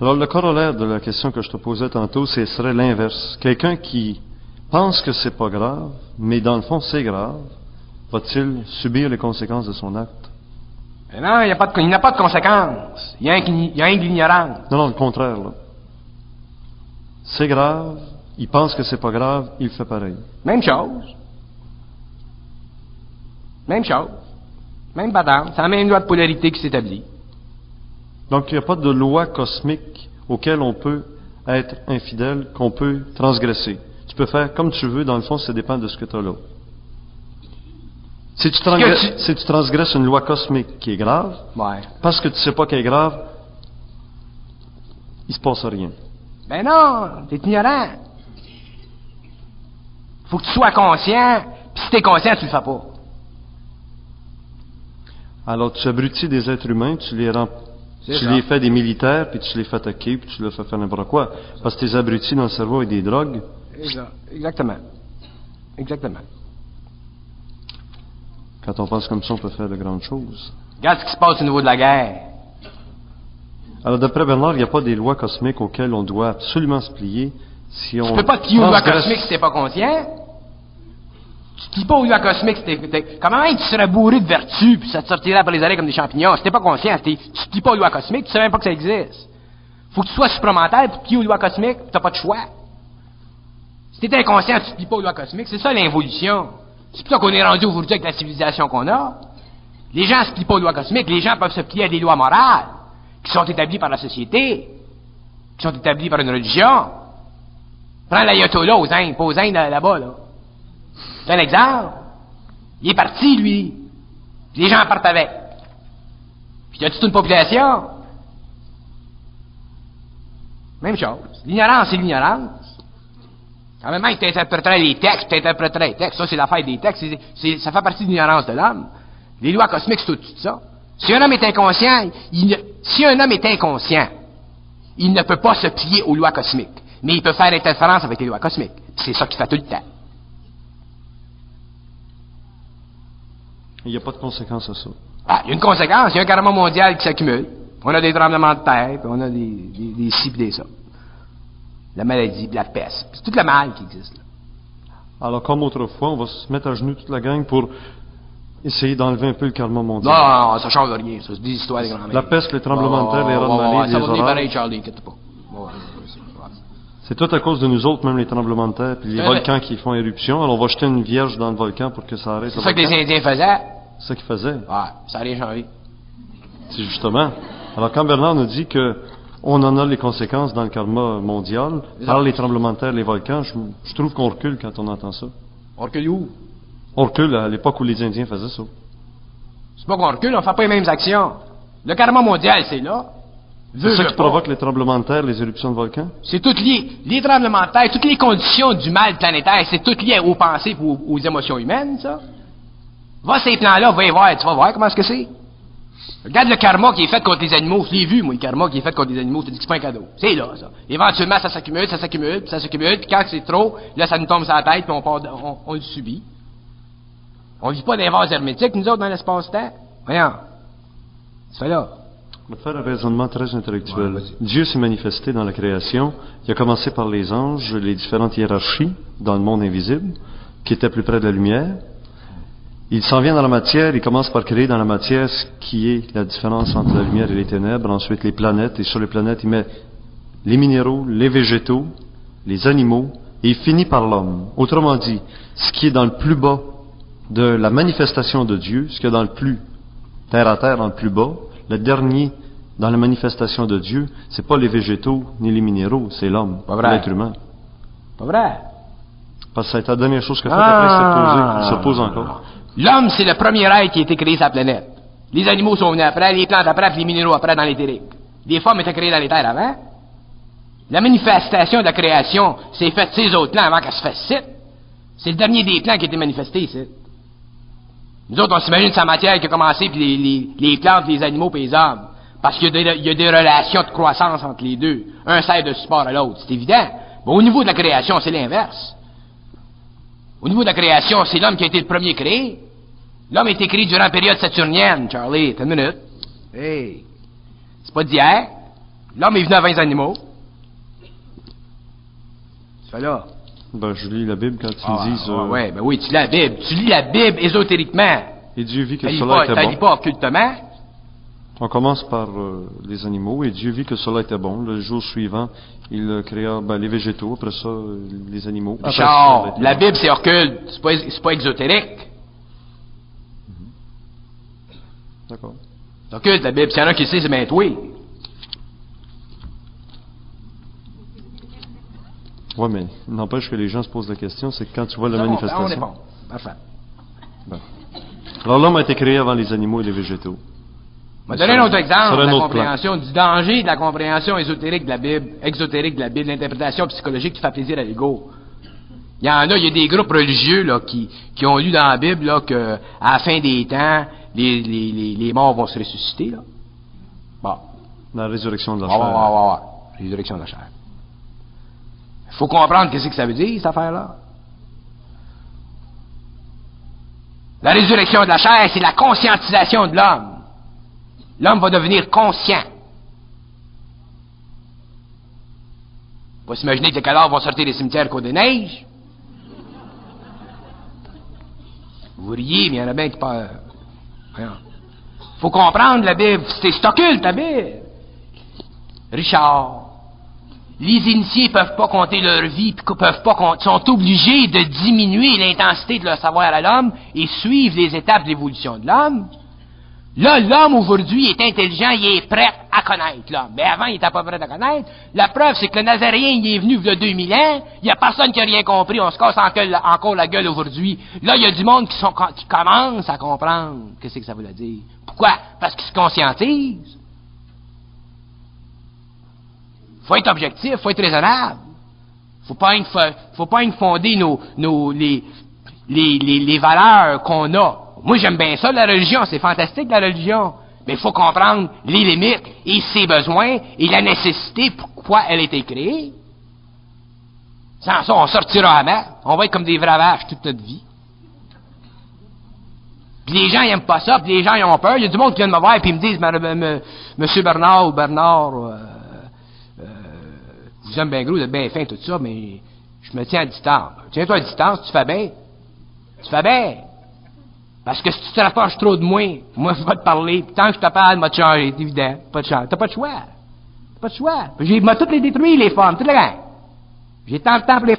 Alors, le corollaire de la question que je te posais tantôt, ce serait l'inverse. Quelqu'un qui pense que c'est pas grave, mais dans le fond c'est grave, va-t-il subir les conséquences de son acte? Mais non, il n'y a, pas de- il n'y a pas de conséquences. Il y a un de l'ignorance. Non, non, le contraire, là. C'est grave, il pense que c'est pas grave, il fait pareil. Même chose. Même chose. Même patente. C'est la même loi de polarité qui s'établit. Donc, il n'y a pas de loi cosmique auquel on peut être infidèle, qu'on peut transgresser. Tu peux faire comme tu veux, dans le fond, ça dépend de ce que tu as là. Si tu, transgresses, tu- si tu transgresses une loi cosmique qui est grave, Ouais. parce que tu sais pas qu'elle est grave, il se passe rien. Ben non, t'es ignorant. Faut que tu sois conscient, puis si t'es conscient, tu le fais pas. Alors, tu abrutis des êtres humains, tu les rends, tu ça. les fais des militaires, puis tu les fais attaquer, puis tu leur fais faire n'importe quoi. Parce que tes abrutis dans le cerveau avec des drogues, Exactement. Exactement. quand on pense comme ça, on peut faire de grandes choses. Regarde ce qui se passe au niveau de la guerre. Alors, d'après Bernard, il n'y a pas des lois cosmiques auxquelles on doit absolument se plier si on. Tu peux pas te plier aux lois cosmiques si t'es pas conscient. Tu lois cosmiques si t'es, t'es- Comment tu serais bourré de vertu puis ça te sortirait par les oreilles comme des champignons? Si t'es pas conscient, tu plies pas aux lois cosmiques, tu sais même pas que ça existe. Faut que tu sois pour te plier aux lois cosmiques, puis t'as pas de choix. Si t'es inconscient, tu te pas aux lois cosmiques, c'est ça l'involution. C'est pour ça qu'on est rendu aujourd'hui avec la civilisation qu'on a. Les gens se plient pas aux lois cosmiques, les gens peuvent se plier à des lois morales, qui sont établies par la société, qui sont établies par une religion. Prends l'ayatollah aux Indes, pas aux Indes là- là-bas, là. C'est un exemple. Il est parti, lui. Les gens partent avec. Puis il y a toute une population? Même chose. L'ignorance, c'est l'ignorance. En même temps, tu interpréterais les textes, tu interpréterais les textes. Ça, c'est l'affaire des textes. Ça fait partie de l'ignorance de l'homme. Les lois cosmiques, c'est au-dessus de ça. Si un homme est inconscient, il ne- si un homme est inconscient, il ne peut pas se plier aux lois cosmiques. Mais il peut faire interférence avec les lois cosmiques. C'est ça qu'il fait tout le temps. Il n'y a pas de conséquence à ça. Ah, il y a une conséquence. Il y a un karma mondial qui s'accumule. On a des tremblements de terre, puis on a des, des, des ci, puis des ça. La maladie, puis la peste. C'est tout le mal qui existe. là. Alors, comme autrefois, on va se mettre à genoux toute la gang pour essayer d'enlever un peu le karma Non, mondial. non, non, ça change rien. Ça, c'est des histoires de grand-mère. La peste, les tremblements de terre, les rats de marée, Ça les va venir orages. pareil, Charlie, inquiète pas. C'est tout à cause de nous autres, même les tremblements de terre, puis les volcans qui font éruption. Alors, on va jeter une vierge dans le volcan pour que ça arrête. C'est ça que les. Indiens faisaient. C'est ça qu'ils faisaient. Ouais, ça rien changé. C'est justement. Alors, quand Bernard nous dit que on en a les conséquences dans le karma mondial, par les tremblements de terre, les volcans, je, je trouve qu'on recule quand on entend ça. On recule où? On recule à l'époque où les Indiens faisaient ça. C'est pas qu'on recule, on fait pas les mêmes actions. Le karma mondial, c'est là. C'est ça qui provoque les tremblements de terre, les éruptions de volcans? C'est tout lié. Les tremblements de terre, toutes les conditions du mal planétaire, c'est tout lié aux pensées et aux, aux émotions humaines, ça. Va ces plans-là, va y voir, tu vas voir comment est-ce que c'est. Regarde le karma qui est fait contre les animaux. Je l'ai vu, moi, le karma qui est fait contre les animaux. Je te dis que c'est pas un cadeau. C'est là, ça. Éventuellement, ça s'accumule, ça s'accumule, puis ça s'accumule, puis quand c'est trop, là, ça nous tombe sur la tête, puis on, part on, on le subit. On vit pas des vases hermétiques, nous autres, dans l'espace-temps. Voyons. C'est là. On va faire un raisonnement très intellectuel. Ouais. Dieu s'est manifesté dans la création. Il a commencé par les anges, les différentes hiérarchies dans le monde invisible, qui étaient plus près de la lumière. Il s'en vient dans la matière, il commence par créer dans la matière ce qui est la différence entre la lumière et les ténèbres, ensuite les planètes, et sur les planètes, il met les minéraux, les végétaux, les animaux, et il finit par l'homme. Autrement dit, ce qui est dans le plus bas de la manifestation de Dieu, ce qui est dans le plus terre à terre, dans le plus bas, le dernier dans la manifestation de Dieu, c'est pas les végétaux ni les minéraux, c'est l'homme, l'être humain. Pas vrai? Parce que c'est la dernière chose que fait, Ah. après il se pose encore. L'homme, c'est le premier être qui a été créé sur la planète. Les animaux sont venus après, les plantes après, puis les minéraux après dans l'éthérique. Les femmes étaient créées dans les terres avant. La manifestation de la création s'est faite ces autres plans avant qu'elle se fasse. C'est le dernier des plans qui a été manifesté ici. Nous autres, on s'imagine que c'est matière qui a commencé, puis les, les- les plantes, les animaux, puis les hommes. Parce qu'il y, a des- il y a des relations de croissance entre les deux. Un sert de support à l'autre, c'est évident. Mais au niveau de la création, c'est l'inverse. Au niveau de la création, c'est l'homme qui a été le premier créé. L'homme a été créé durant la période saturnienne, Charlie. Une minute. Hey. C'est pas d'hier. L'homme est venu avant les animaux. C'est là. Ben, je lis la Bible quand ils Ah, disent, ah, euh, ouais, ben oui, tu lis la Bible. Tu lis la Bible ésotériquement. et Dieu vit que T'as lis cela pas, était lis bon. pas occultement. On commence par euh, les animaux, et Dieu vit que cela était bon. Le jour suivant, il euh, créa ben, les végétaux, après ça, euh, les animaux. Après Richard, la. Bible, c'est occulte. C'est pas, c'est pas exotérique. D'accord. C'est occulte, la Bible. S'il y en a qui le sait, c'est bien toi. Ouais, mais n'empêche que les gens se posent la question, c'est que quand tu vois la ben, on manifestation. Parfait. Alors l'homme a été créé avant les animaux et les végétaux. Je vais donner un autre exemple de la plan. compréhension, du danger de la compréhension ésotérique de la Bible, exotérique de la Bible, l'interprétation psychologique qui fait plaisir à l'ego. Il y en a, il y a des groupes religieux là, qui, qui ont lu dans la Bible là, que à la fin des temps, les, les, les, les morts vont se ressusciter. Là. Bon. La résurrection de la chair. Résurrection de la chair. Il faut comprendre qu'est-ce que ça veut dire, cette affaire-là. La résurrection de la chair, c'est la conscientisation de l'homme. L'homme va devenir conscient. Faut s'imaginer que les cadavres vont sortir des cimetières qu'au des. Vous riez, mais il y en a bien qui pas. Faut comprendre la Bible. C'est occulte, la Bible. Richard, les initiés peuvent pas compter leur vie, peuvent pas compter, sont obligés de diminuer l'intensité de leur savoir à l'homme et suivre les étapes de l'évolution de l'homme. Là, l'homme aujourd'hui est intelligent, il est prêt à connaître l'homme. Mais avant, il n'était pas prêt à connaître. La preuve, c'est que le Nazaréen, il est venu il y a 2000 ans, il n'y a personne qui a rien compris, on se casse encore la gueule aujourd'hui. Là, il y a du monde qui commence à comprendre qu'est-ce que ça veut dire. Pourquoi? Parce qu'ils se conscientisent. Faut être objectif, faut être raisonnable. Faut pas faut pas fonder nos, nos, les, les, les, valeurs qu'on a. Moi, j'aime bien ça, la religion. C'est fantastique, la religion. Mais il faut comprendre les limites et ses besoins et la nécessité pourquoi elle a été créée. Sans ça, on sortira à mer. On va être comme des vaches toute notre vie. Puis les gens, ils n'aiment pas ça, puis les gens, ils ont peur. Il y a du monde qui vient de me voir et puis ils me disent, Monsieur Bernard ou Bernard, euh, vous bien gros, vous bien fin, tout ça, mais je me tiens à distance. Tiens-toi à distance, tu fais bien. Tu fais bien. Parce que si tu te rapproches trop de moi, moi, je vais te parler. tant que je te parle, moi, changer, c'est évident. Pas de chance. T'as pas de choix. T'as pas de choix. J'ai, m'a toutes les détruit, les femmes, toutes les gars. J'ai tant de temps pour les